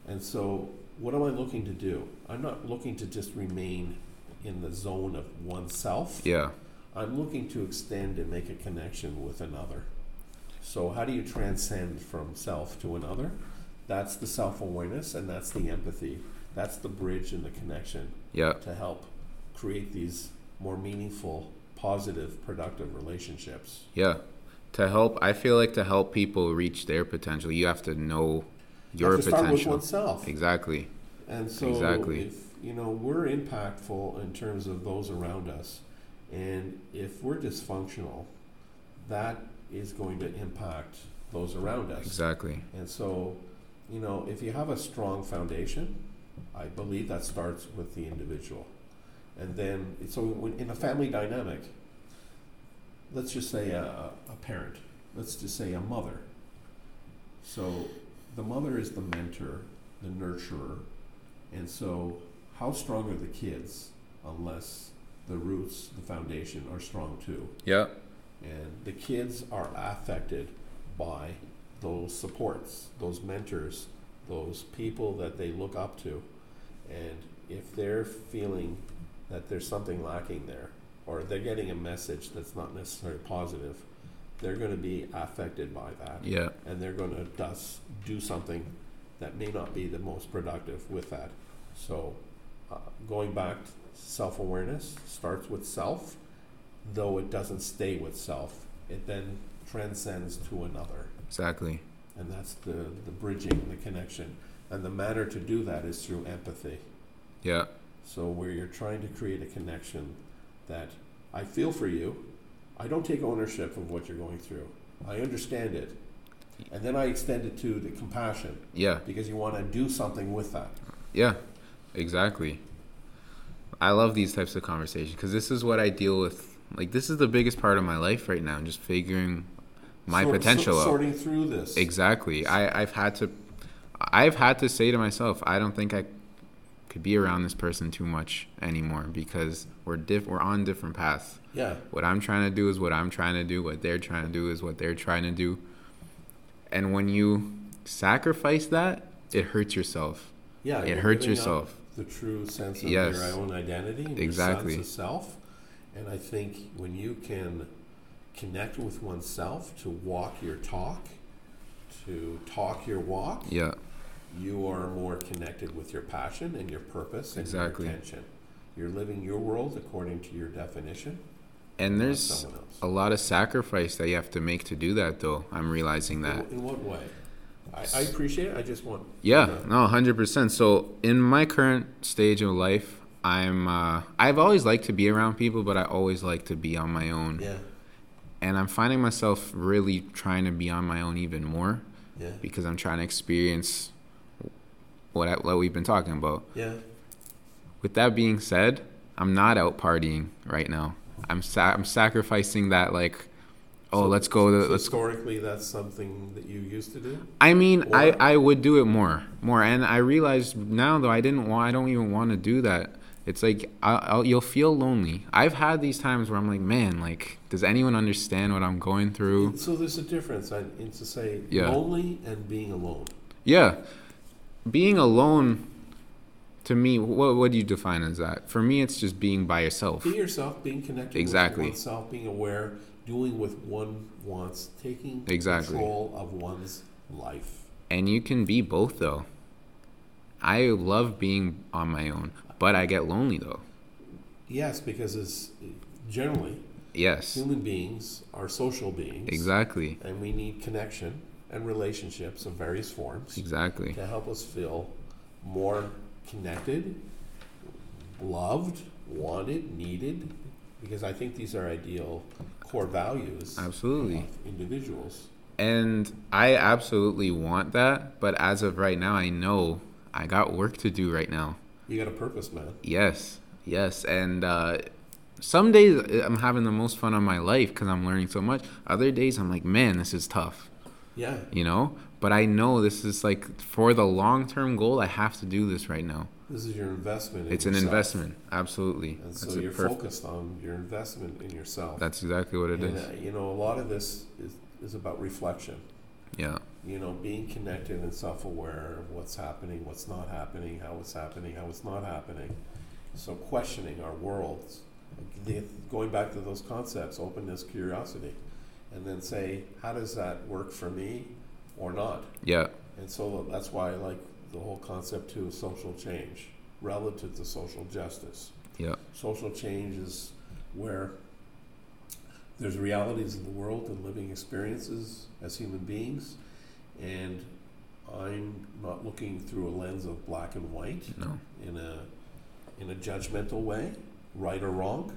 And so, what am I looking to do? I'm not looking to just remain in the zone of oneself. Yeah. I'm looking to extend and make a connection with another. So, how do you transcend from self to another? That's the self awareness and that's the empathy. That's the bridge and the connection Yeah. to help create these more meaningful, positive, productive relationships. Yeah. To help, I feel like to help people reach their potential, you have to know your have to start with potential. oneself. Exactly. And so, Exactly. if you know we're impactful in terms of those around us, and if we're dysfunctional, that is going to impact those around us. Exactly. And so, you know, if you have a strong foundation, I believe that starts with the individual, and then so in a family dynamic, let's just say a, a parent, let's just say a mother. So, the mother is the mentor, the nurturer, and so, how strong are the kids unless the roots, the foundation are strong too? Yeah. And the kids are affected by those supports, those mentors, those people that they look up to. And if they're feeling that there's something lacking there, or they're getting a message that's not necessarily positive, they're going to be affected by that Yeah. and they're going to thus do something that may not be the most productive with that. So, uh, going back, self awareness starts with self, though it doesn't stay with self. It then transcends to another, Exactly. and that's the the bridging, the connection, and the manner to do that is through empathy. Yeah. So, where you're trying to create a connection that I feel for you, I don't take ownership of what you're going through. I understand it. And then I extend it to the compassion Yeah. because you want to do something with that. Yeah. Exactly. I love these types of conversations because this is what I deal with. Like this is the biggest part of my life right now, just figuring my Sort- potential so- out. sorting through this. Exactly. I, I've had to I've had to say to myself, I don't think I could be around this person too much anymore because we're diff- we're on different paths. Yeah. What I'm trying to do is what I'm trying to do. What they're trying to do is what they're trying to do. And when you sacrifice that, it hurts yourself. Yeah. It hurts yourself. The true sense of Yes. your own identity and Exactly. your sense of self. And I think when you can connect with oneself to walk your talk, to talk your walk, Yeah. You are more connected with your passion and your purpose and Exactly. your intention. You're living your world according to your definition. And there's a lot of sacrifice that you have to make to do that though. I'm realizing that. In, in what way? I, I appreciate it. I just want. Yeah, to- no, hundred percent. So in my current stage of life, I'm uh, I've always liked to be around people, but I always like to be on my own. Yeah. And I'm finding myself really trying to be on my own even more Yeah. because I'm trying to experience what I, what we've been talking about. Yeah. With that being said, I'm not out partying right now. I'm sa- I'm sacrificing that like, oh, So- let's go to so let's Historically, that's something that you used to do. I mean, I, Or- I would do it more, more, and I realized now though I didn't want. I don't even want to do that. It's like I, I'll, you'll feel lonely. I've had these times where I'm like, man, like, does anyone understand what I'm going through? So there's a difference in to say Yeah. lonely and being alone. Yeah, being alone. To me, what what do you define as that? For me, it's just being by yourself. being yourself, being connected Exactly. with oneself, being aware, doing what one wants, taking Exactly. control of one's life. And you can be both though. I love being on my own, but I get lonely though. Yes, because it's generally Yes, human beings are social beings. exactly, And we need connection and relationships of various forms exactly. to help us feel more connected, loved, wanted, needed, because I think these are ideal core values Absolutely. of individuals. And I absolutely want that, but as of right now, I know I got work to do right now. You got a purpose, man. Yes, yes. And uh, some days I'm having the most fun of my life because I'm learning so much. Other days I'm like, man, this is tough. Yeah. You know, but I know this is like for the long term goal. I have to do this right now. This is your investment. In It's an investment, absolutely. And so a you're perf- focused on your investment in yourself. That's exactly what it and, is. uh, you know, a lot of this is, is about reflection. Yeah, You know, being connected and self aware of what's happening, what's not happening, how it's happening, how it's not happening. So questioning our worlds, going back to those concepts, openness, curiosity, and then say, how does that work for me or not? yeah, And so that's why I like the whole concept too of social change relative to social justice. yeah, Social change is where there's realities in the world and living experiences as human beings, and I'm not looking through a lens of black and white no, in a in a judgmental way, right or wrong,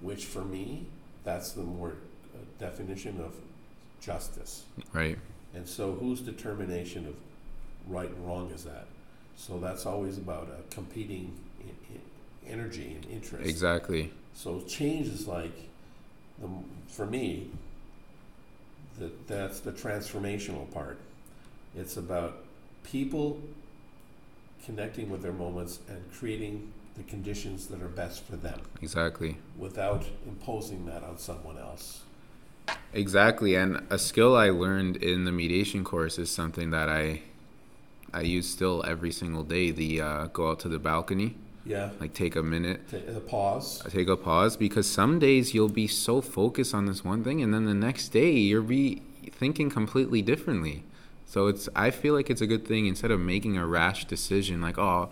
which for me that's the more definition of justice. right, And so, whose determination of right and wrong is that? So that's always about a competing I- I- energy and interest. exactly. So change is like, the, for me, that that's the transformational part. It's about people connecting with their moments and creating the conditions that are best for them Exactly. without imposing that on someone else. Exactly. And a skill I learned in the mediation course is something that I I use still every single day. The uh, go out to the balcony, Yeah. like take a minute, Ta- a pause. take a pause because some days you'll be so focused on this one thing and then the next day you're be thinking completely differently. So it's I feel like it's a good thing instead of making a rash decision like oh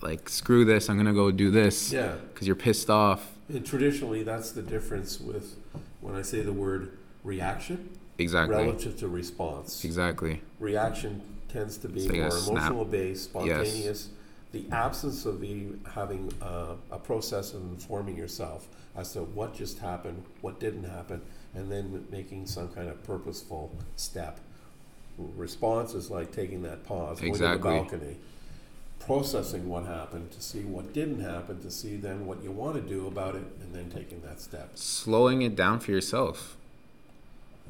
like screw this, I'm going to go do this Yeah. cuz you're pissed off. And traditionally, that's the difference with when I say the word reaction Exactly. relative to response. Exactly. Reaction tends to be like more emotional based, spontaneous. The absence of the having uh, a process of informing yourself as to what just happened, what didn't happen, and then making some kind of purposeful step. Response is like taking that pause, going to the balcony, processing what happened to see what didn't happen, to see then what you want to do about it, and then taking that step. slowing it down for yourself.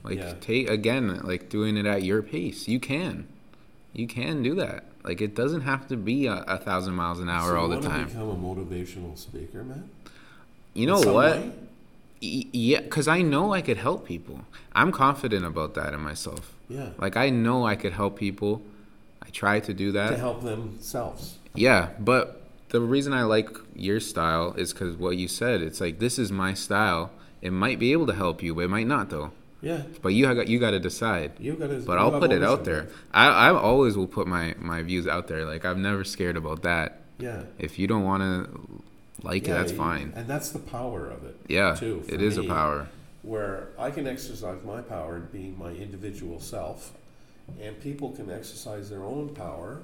Like Yeah. take again, like doing it at your pace. You can, you can do that. Like it doesn't have to be a, a thousand miles an hour So all the time. Become a motivational speaker, man. You know what? way? Yeah, because I know I could help people. I'm confident about that in myself. Yeah. Like I know I could help people. Try to do that. to help themselves. Yeah, but the reason I like your style is because what you said. It's like this is my style. It might be able to help you, but it might not though. Yeah. But you got you got to decide. You got to. But I'll put it out there. I I always will put my my views out there. Like I'm never scared about that. Yeah. If you don't want to like yeah, it, that's fine. And that's the power of it. Yeah, too, it is a power. Where I can exercise my power in being my individual self, and people can exercise their own power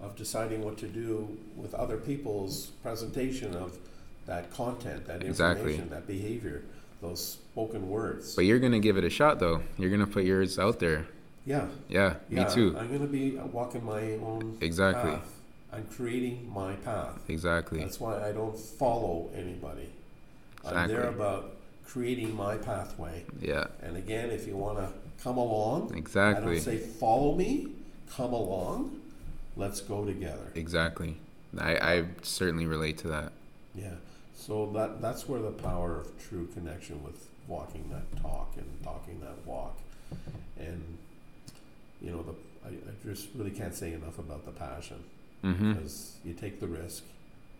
of deciding what to do with other people's presentation of that content, that Exactly. information, that behavior, those spoken words. But you're gonna give it a shot though. You're gonna put yours out there. yeah. Yeah, Yeah, me too. I'm going to be walking my own Exactly. path. I'm creating my path. Exactly. That's why I don't follow anybody. Exactly. I'm there about creating my pathway. Yeah, And again, if you want to come along, I exactly. don't say follow me, come along. Let's go together. Exactly. I I certainly relate to that. Yeah. So that that's where the power of true connection with walking that talk and talking that walk, and you know the I, I just really can't say enough about the passion Mm-hmm. because you take the risk.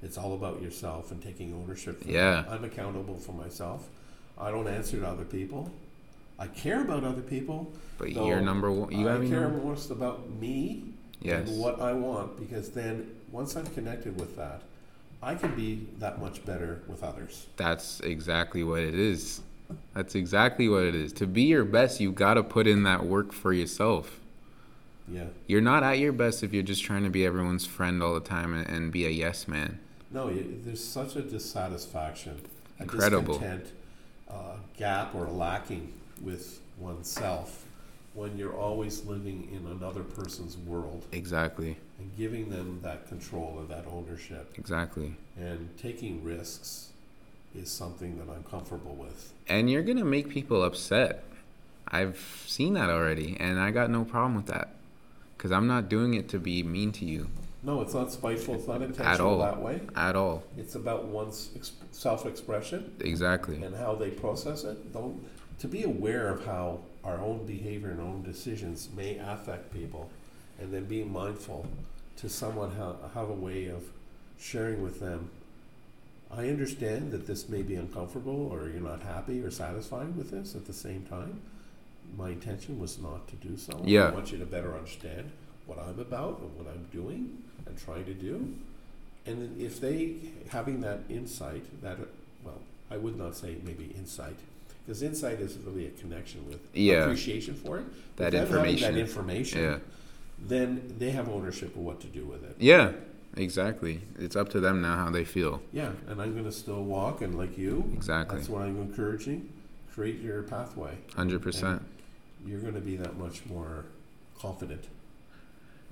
It's all about yourself and taking ownership. For Yeah. that. I'm accountable for myself. I don't answer to other people. I care about other people. But you're number one. You I care number. most about me Yes. and what I want because then once I'm connected with that, I can be that much better with others. That's exactly what it is. That's exactly what it is. To be your best, you've got to put in that work for yourself. Yeah. You're not at your best if you're just trying to be everyone's friend all the time and, and be a yes man. No, you, there's such a dissatisfaction, a Incredible. discontent, uh, gap or lacking with oneself when you're always living in another person's world Exactly. and giving them that control or that ownership Exactly. and taking risks is something that I'm comfortable with. And you're going to make people upset. I've seen that already, and I got no problem with that. Because I'm not doing it to be mean to you No, it's not spiteful. It's not at all. that way. At all. It's about one's ex- self-expression Exactly. and how they process it. Don't to be aware of how our own behavior and own decisions may affect people, and then being mindful to someone have, have a way of sharing with them. I understand that this may be uncomfortable, or you're not happy or satisfied with this. At the same time, my intention was not to do so. Yeah. I want you to better understand what I'm about and what I'm doing and trying to do. And if they having that insight, that well, I would not say maybe insight, because insight is really a connection with Yeah. appreciation for it. That But them having information. that information, Yeah. then they have ownership of what to do with it. Yeah. Exactly. It's up to them now how they feel. Yeah, and I'm going to still walk, and like you, Exactly. that's what I'm encouraging. Create your pathway. Hundred percent. You're going to be that much more confident.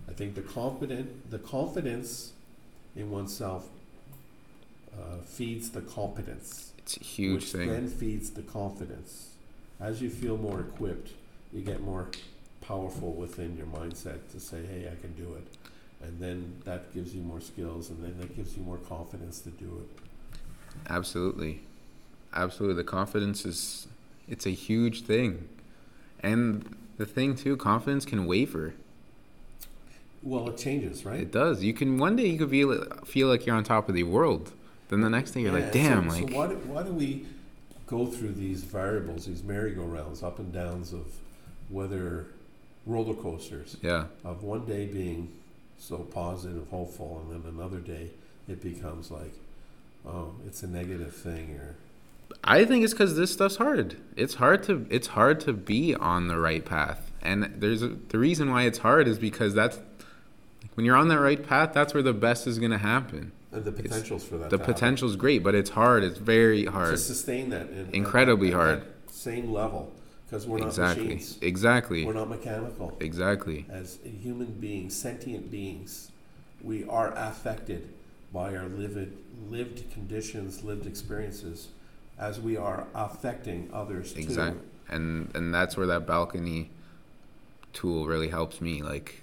I think the confident, the confidence in oneself uh, feeds the competence. It's a huge which thing. then feeds the confidence. As you feel more equipped, you get more powerful within your mindset to say, "Hey, I can do it," and then that gives you more skills, and then that gives you more confidence to do it. Absolutely. Absolutely. The confidence is it's a huge thing. And the thing too, confidence can waver. Well, it changes, right? It does. You can one day you could feel feel like you're on top of the world. Then the next thing you're like, damn, so, like so why do, why do we go through these variables, these merry-go-rounds, up and downs of whether roller coasters yeah. of one day being so positive, hopeful, and then another day it becomes like, oh, it's a negative thing, or I think it's because this stuff's hard. It's hard to it's hard to be on the right path, and there's a, the reason why it's hard is because that's when you're on that right path. That's where the best is gonna happen. And the potentials for that. The to happen. great, but it's hard. It's very hard to sustain that, in, Incredibly at hard. that same level, because we're not Exactly. machines, Exactly. we're not mechanical. Exactly. as human beings, sentient beings, we are affected by our lived, lived conditions, lived experiences, as we are affecting others too. Exactly. And and that's where that balcony tool really helps me. Like,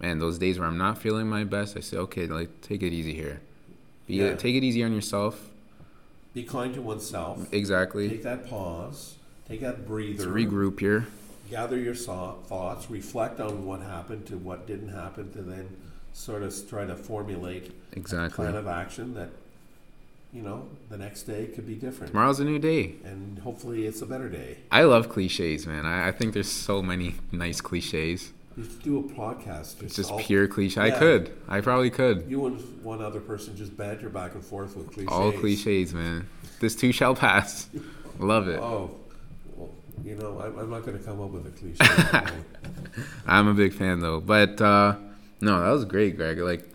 man, those days where I'm not feeling my best, I say, okay, like take it easy here. Be Yeah. take it easy on yourself. Be kind to oneself. Exactly. Take that pause. Take that breather. Let's regroup here. Gather your so- thoughts. Reflect on what happened to what didn't happen, to then sort of try to formulate a Exactly. plan of action that, you know, the next day could be different. Tomorrow's a new day. And hopefully it's a better day. I love cliches, man. I, I think there's so many nice cliches. You should do a podcast. It's just pure cliche. I could. I probably could. You and one other person just banter back and forth with cliches. All cliches, man. This too shall pass. Love it. Oh, well, you know, I'm, I'm not going to come up with a cliche. I'm a big fan though. But uh, no, that was great, Greg. Like,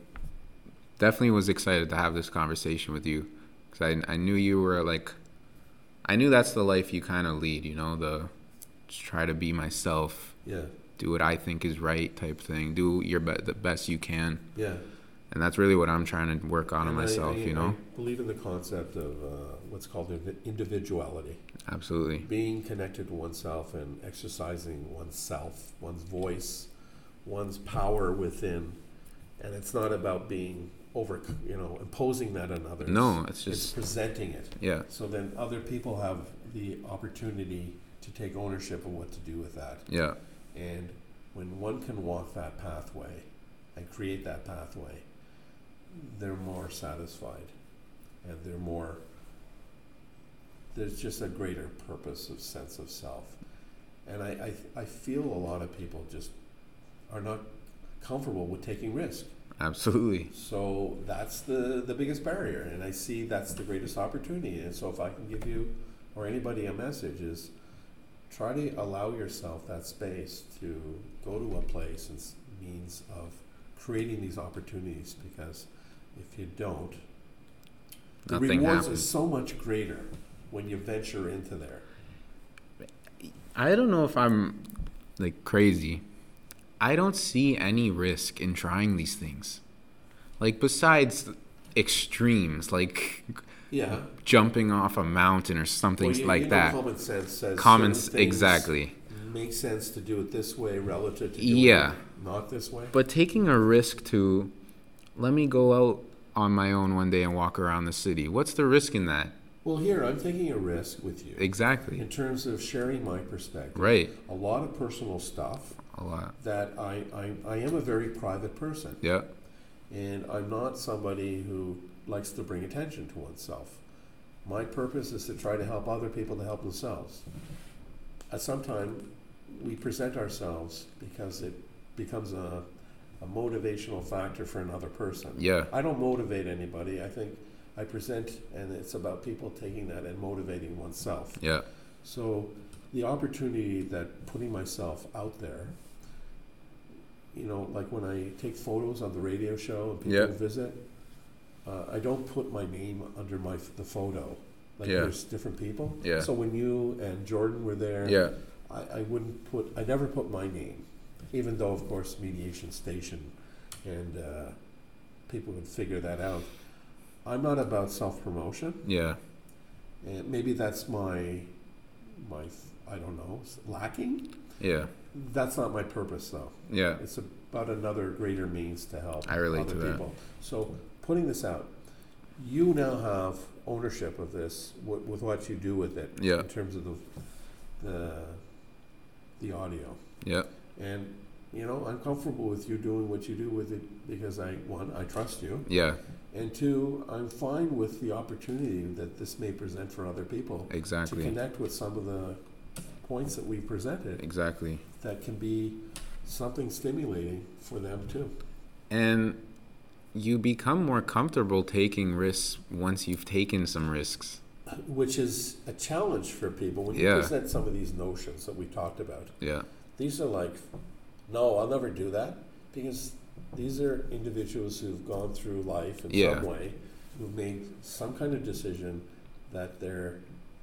definitely was excited to have this conversation with you because I I knew you were like, I knew that's the life you kind of lead. You know, the just try to be myself, yeah, do what I think is right type thing, do your be- the best you can, yeah. and that's really what I'm trying to work on in And I- myself. I, you know, I believe in the concept of uh, what's called individuality, absolutely. being connected to oneself and exercising oneself, one's voice, one's power within, and it's not about being over, you know, imposing that on others. No, it's it's just presenting it. yeah, So then other people have the opportunity to take ownership of what to do with that. yeah, And when one can walk that pathway and create that pathway, they're more satisfied and they're more, there's just a greater purpose of sense of self. And I, I, I feel a lot of people just are not comfortable with taking risk. absolutely. So that's the, the biggest barrier, and I see that's the greatest opportunity. And so, if I can give you or anybody a message, is try to allow yourself that space to go to a place and means of creating these opportunities. Because if you don't, the Nothing rewards happens. is so much greater when you venture into there. I don't know if I'm like crazy. I don't see any risk in trying these things. Like besides extremes, like Yeah, jumping off a mountain or something Well, you- like you know that. Common sense says Common, exactly. make sense to do it this way relative to doing Yeah. not this way. But taking a risk to let me go out on my own one day and walk around the city. What's the risk in that? Well, here I'm taking a risk with you Exactly. in terms of sharing my perspective. Right. A lot of personal stuff A lot. that I, I, I am a very private person. Yeah. And I'm not somebody who likes to bring attention to oneself. My purpose is to try to help other people to help themselves. At some time, we present ourselves because it becomes a, a motivational factor for another person. Yeah. I don't motivate anybody. I think I present, and it's about people taking that and motivating oneself. Yeah. So the opportunity that putting myself out there, you know, like when I take photos on the radio show and people Yeah. visit, uh, I don't put my name under my the photo. Like Yeah. there's different people. Yeah. So when you and Jordan were there, Yeah. I, I wouldn't put, I never put my name, even though, of course, Mediation Station and uh, people would figure that out. I'm not about self promotion, Yeah. and maybe that's my, my, I don't know, lacking. Yeah. That's not my purpose, though. Yeah. It's about another greater means to help I relate other to that. people. So putting this out, you now have ownership of this with, with what you do with it Yeah. in terms of the, the, the audio. Yeah. And you know, I'm comfortable with you doing what you do with it because I one, I trust you, Yeah. and two, I'm fine with the opportunity that this may present for other people Exactly. to connect with some of the points that we presented Exactly. that can be something stimulating for them too. And you become more comfortable taking risks once you've taken some risks. Which is a challenge for people when you Yeah. present some of these notions that we talked about. Yeah. These are like, no, I'll never do that because these are individuals who've gone through life in Yeah. some way, who've made some kind of decision that they're,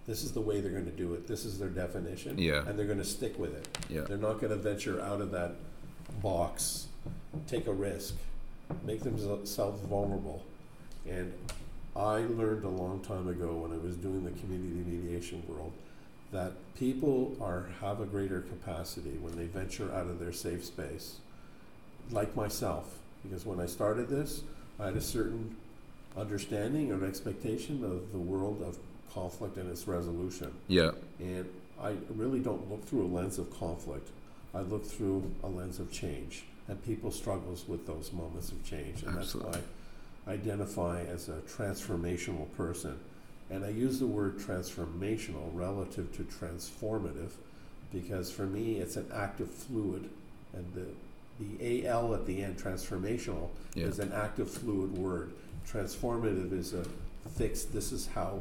this is the way they're going to do it. This is their definition, Yeah. and they're going to stick with it. Yeah. They're not going to venture out of that box, take a risk, make themselves vulnerable. And I learned a long time ago when I was doing the community mediation world that people are have a greater capacity when they venture out of their safe space. Like myself, because when I started this, I had a certain understanding or expectation of the world of conflict and its resolution. Yeah. And I really don't look through a lens of conflict. I look through a lens of change. And people struggles with those moments of change. And Absolutely. that's why I identify as a transformational person. And I use the word transformational relative to transformative because for me it's an active fluid. And the the AL at the end, transformational, Yeah. is an active fluid word. Transformative is a fixed, this is how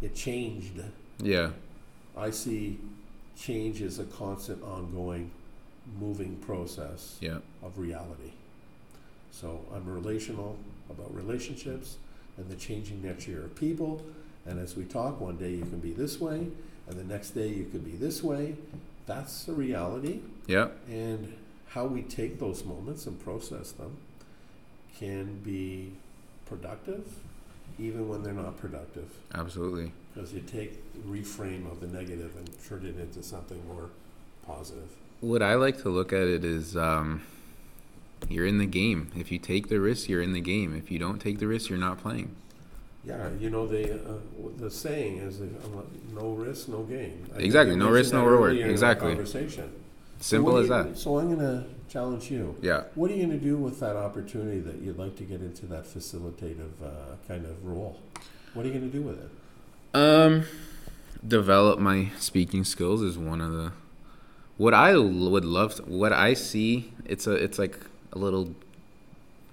it changed. Yeah. I see change as a constant, ongoing, moving process Yeah. of reality. So I'm relational about relationships and the changing nature of people. And as we talk, one day you can be this way, and the next day you could be this way. That's a reality. Yeah. And how we take those moments and process them can be productive, even when they're not productive Absolutely. because you take the reframe of the negative and turn it into something more positive. What I like to look at it is um, you're in the game. If you take the risk, you're in the game. If you don't take the risk, you're not playing. Yeah, you know the uh, the saying is uh, no risk, no gain. I Exactly, no risk, no reward. earlier in our Exactly. Conversation. Simple so as you- that. So I'm going to challenge you. Yeah. What are you going to do with that opportunity that you'd like to get into that facilitative uh, kind of role? What are you going to do with it? Um, develop my speaking skills is one of the. What I would love, to, what I see, it's a, it's like a little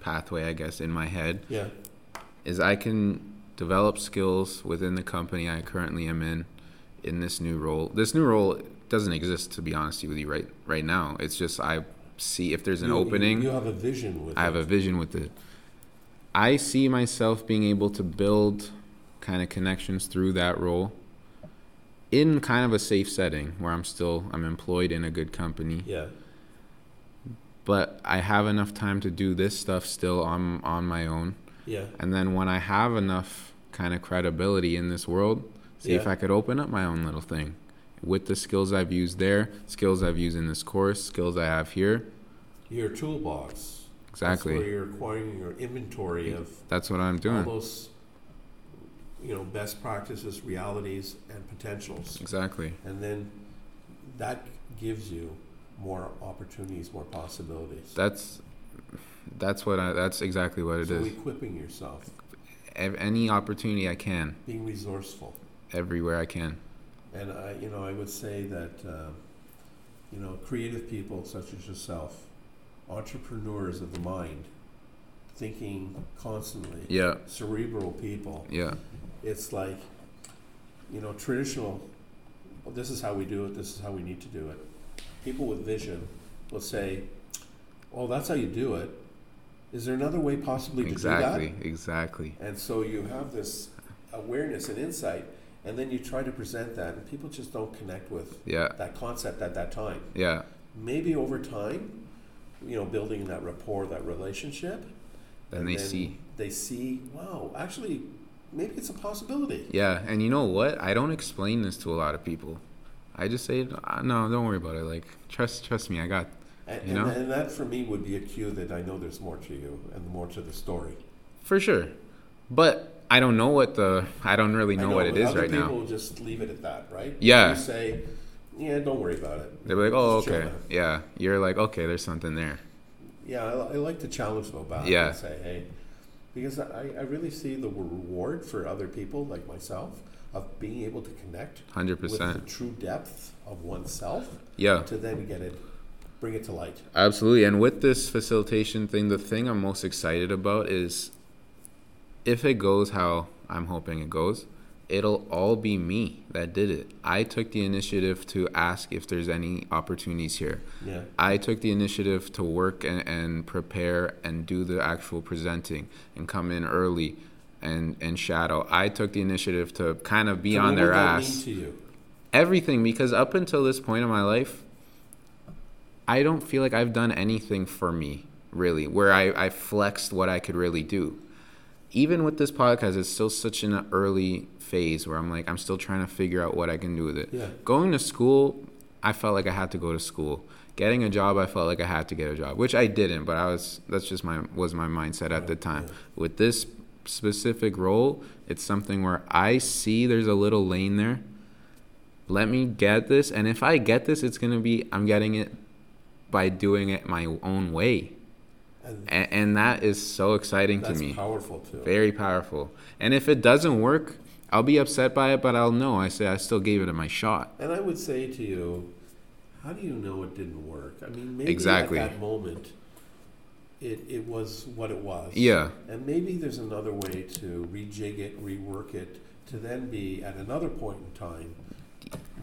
pathway, I guess, in my head. Yeah. Is I can develop skills within the company I currently am in, in this new role. This new role doesn't exist, to be honest with you, right, right now. It's just I see if there's an You- opening. You, have a vision with it. I have a vision with it. I see myself being able to build kind of connections through that role in kind of a safe setting where I'm still I'm employed in a good company, Yeah. but I have enough time to do this stuff still on on my own. Yeah. And then when I have enough kind of credibility in this world, see if I could open up my own little thing with the skills I've used there, skills I've used in this course, skills I have here. Your toolbox. Exactly. That's where you're acquiring your inventory of That's what I'm all doing. those, you know, best practices, realities, and potentials. Exactly. And then that gives you more opportunities, more possibilities. That's that's what I. That's exactly what it so is. equipping yourself, Any opportunity I can, being resourceful. everywhere I can. And I, you know, I would say that, um, you know, creative people such as yourself, entrepreneurs of the mind, thinking constantly, Yeah. cerebral people. Yeah. It's like, you know, traditional. Well, this is how we do it. This is how we need to do it. People with vision will say, well, that's how you do it." Is there another way possibly to do that? Exactly. Exactly. And so you have this awareness and insight, and then you try to present that, and people just don't connect with Yeah. that concept at that time. Yeah. Maybe over time, you know, building that rapport, that relationship, Then and they see. they see, wow, actually, maybe it's a possibility. Yeah, and you know what? I don't explain this to a lot of people. I just say, "Ah, no, don't worry about it. Like, trust, trust me. I got. And, You know? and, and that for me would be a cue that I know there's more to you and more to the story. For sure. But I don't know what the. I don't really I know, what it is right people now. People just leave it at that, right? Yeah. You say, yeah, don't worry about it. They're like, oh, Just okay, yeah. You're like, okay, there's something there. Yeah, I, I like to challenge them about Yeah. it and say, hey, because I, I really see the reward for other people like myself of being able to connect Hundred with the true depth of oneself Yeah, to then get it, bring it to light. absolutely. And with this facilitation thing, the thing I'm most excited about is if it goes how I'm hoping it goes, it'll all be me that did it. I took the initiative to ask if there's any opportunities here. Yeah. I took the initiative to work and, and prepare and do the actual presenting and come in early and, and shadow. I took the initiative to kind of be So on what their ass. mean to you? Everything, because up until this point in my life, I don't feel like I've done anything for me, really, where I, I flexed what I could really do. Even with this podcast, it's still such an early phase where I'm like, I'm still trying to figure out what I can do with it. Yeah. Going to school, I felt like I had to go to school. Getting a job, I felt like I had to get a job, which I didn't, but I was that's just my was my mindset at the time. yeah. With this specific role, it's something where I see there's a little lane there. Let me get this, and if I get this, it's gonna be I'm getting it by doing it my own way, And and, and that is so exciting to me. powerful too. Very powerful. And if it doesn't work, I'll be upset by it, but I'll know. I say I still gave it my shot. And I would say to you, how do you know it didn't work? I mean, maybe Exactly. at that moment, it, it was what it was. Yeah, And maybe there's another way to rejig it, rework it, to then be at another point in time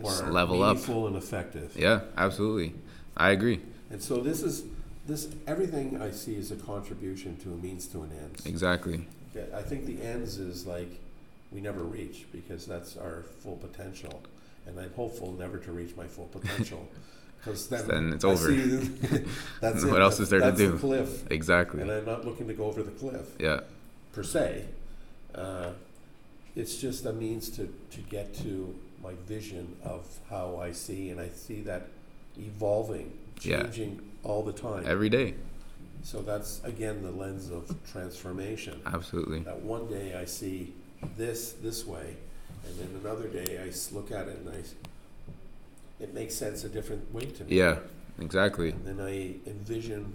Just more level up. meaningful and effective. yeah, absolutely. I agree. And so this is this everything I see is a contribution to a means to an end. Exactly. I think the ends is like we never reach because that's our full potential, and I'm hopeful never to reach my full potential because then, Then it's I over. that's it. What else is there to do? The cliff, Exactly. and I'm not looking to go over the cliff Yeah. per se. Uh, it's just a means to, to get to my vision of how I see, and I see that evolving, Yeah. changing all the time. Every day. so that's again the lens of transformation. Absolutely. That one day I see this this way, and then another day I look at it and I, it makes sense a different way to me. Yeah. Exactly. And then I envision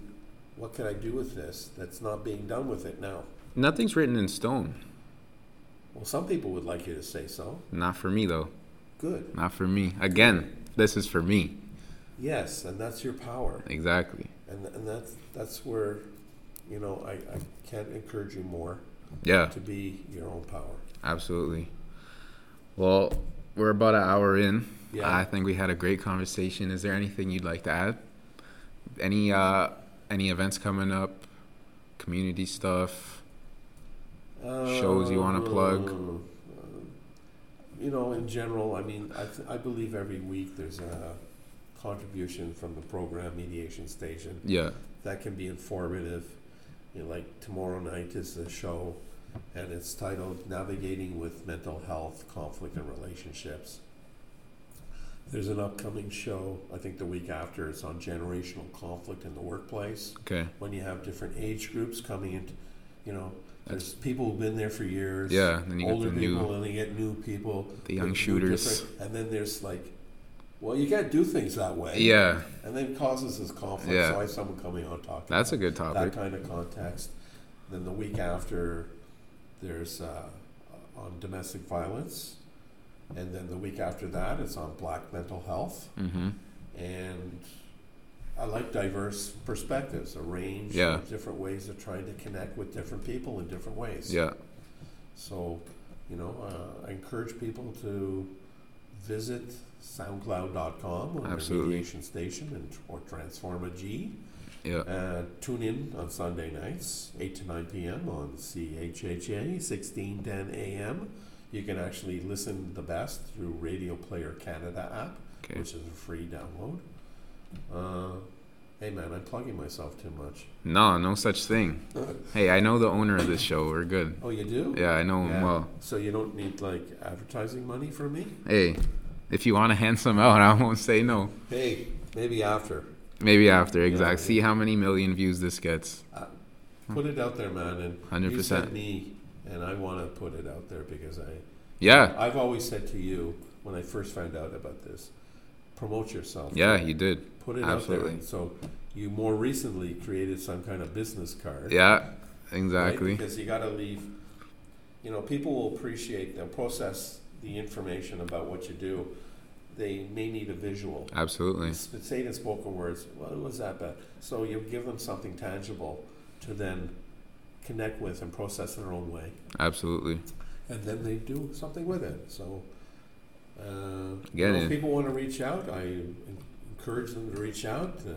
what can I do with this that's not being done with it now. Nothing's written in stone. Well, some people would like you to say so. Not for me though. Good. Not for me. Again, this is for me. Yes, and that's your power, Exactly. and and that's that's where, you know, I, I can't encourage you more Yeah. to be your own power. Absolutely. Well, we're about an hour in. Yeah. I think we had a great conversation. Is there anything you'd like to add? Any uh any events coming up? Community stuff? Shows you wanna plug? Um, You know, in general, I mean, I, th- I believe every week there's a contribution from the program mediation station Yeah. that can be informative. You know, like tomorrow night is the show, and it's titled "Navigating with Mental Health, Conflict, and Relationships." There's an upcoming show, I think the week after, it's on generational conflict in the workplace. Okay. When you have different age groups coming in, you know, there's people who've been there for years. Yeah, then you get older the new- people, and then you get new people. The young shooters. And then there's like, well, you can't do things that way. Yeah, And then causes this conflict. Yeah. So I have someone coming on talking. that's a good good that kind of context. Then the week after, there's uh, on domestic violence, and then the week after that, it's on black mental health. Mm-hmm. And I like diverse perspectives, a range Yeah. of different ways of trying to connect with different people in different ways. Yeah. So, you know, uh, I encourage people to visit SoundCloud.com on Absolutely. mediation station and or Transforma G. Yeah. Uh, tune in on Sunday nights, 8 to 9 p.m. on CHHA, 1610 a.m. You can actually listen the best through Radio Player Canada app, Okay. which is a free download. Uh, hey man, I'm plugging myself too much. No, no such thing. Hey, I know the owner of this show. We're good. Oh, you do? Yeah, I know him well. So you don't need like advertising money from me? Hey, if you want to hand some out, I won't say no. Hey, maybe after. Maybe after, Yeah. exact. See how many million views this gets. Uh, put it out there, man. And 100%. you said me, and I want to put it out there because I, Yeah. I've always said to you when I first found out about this, promote yourself. Yeah, you did. Put it absolutely. out there. So you more recently created some kind of business card. Yeah, right? exactly. Because you got to leave. You know, people will appreciate. They'll process the information about what you do. They may need a visual. Absolutely. Say it in spoken words. What was that bad? So you give them something tangible to then connect with and process in their own way, Absolutely. and then they do something with it. So, uh, you Get know, it. if people want to reach out, I encourage them to reach out. Uh,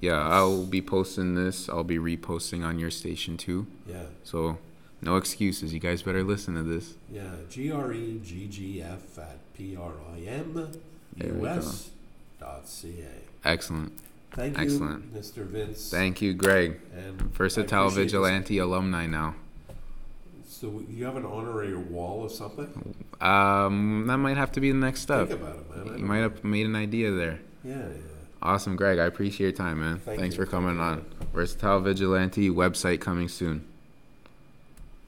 Yeah, I'll be posting this. I'll be reposting on your station too. yeah, So, no excuses. You guys better listen to this. yeah. G R E G G F at P R I M There we U S dot C A. Excellent. Thank you, Excellent. Mr. Vince. Thank you, Greg. and I Versatile appreciate this. Vigilante alumni now. So you have an honorary wall or something? Um, that might have to be the next step. Think about it, man. I You might know. have made an idea there. Yeah, yeah. Awesome, Greg. I appreciate your time, man. Thank Thanks you. for coming on. Versatile Vigilante website coming soon.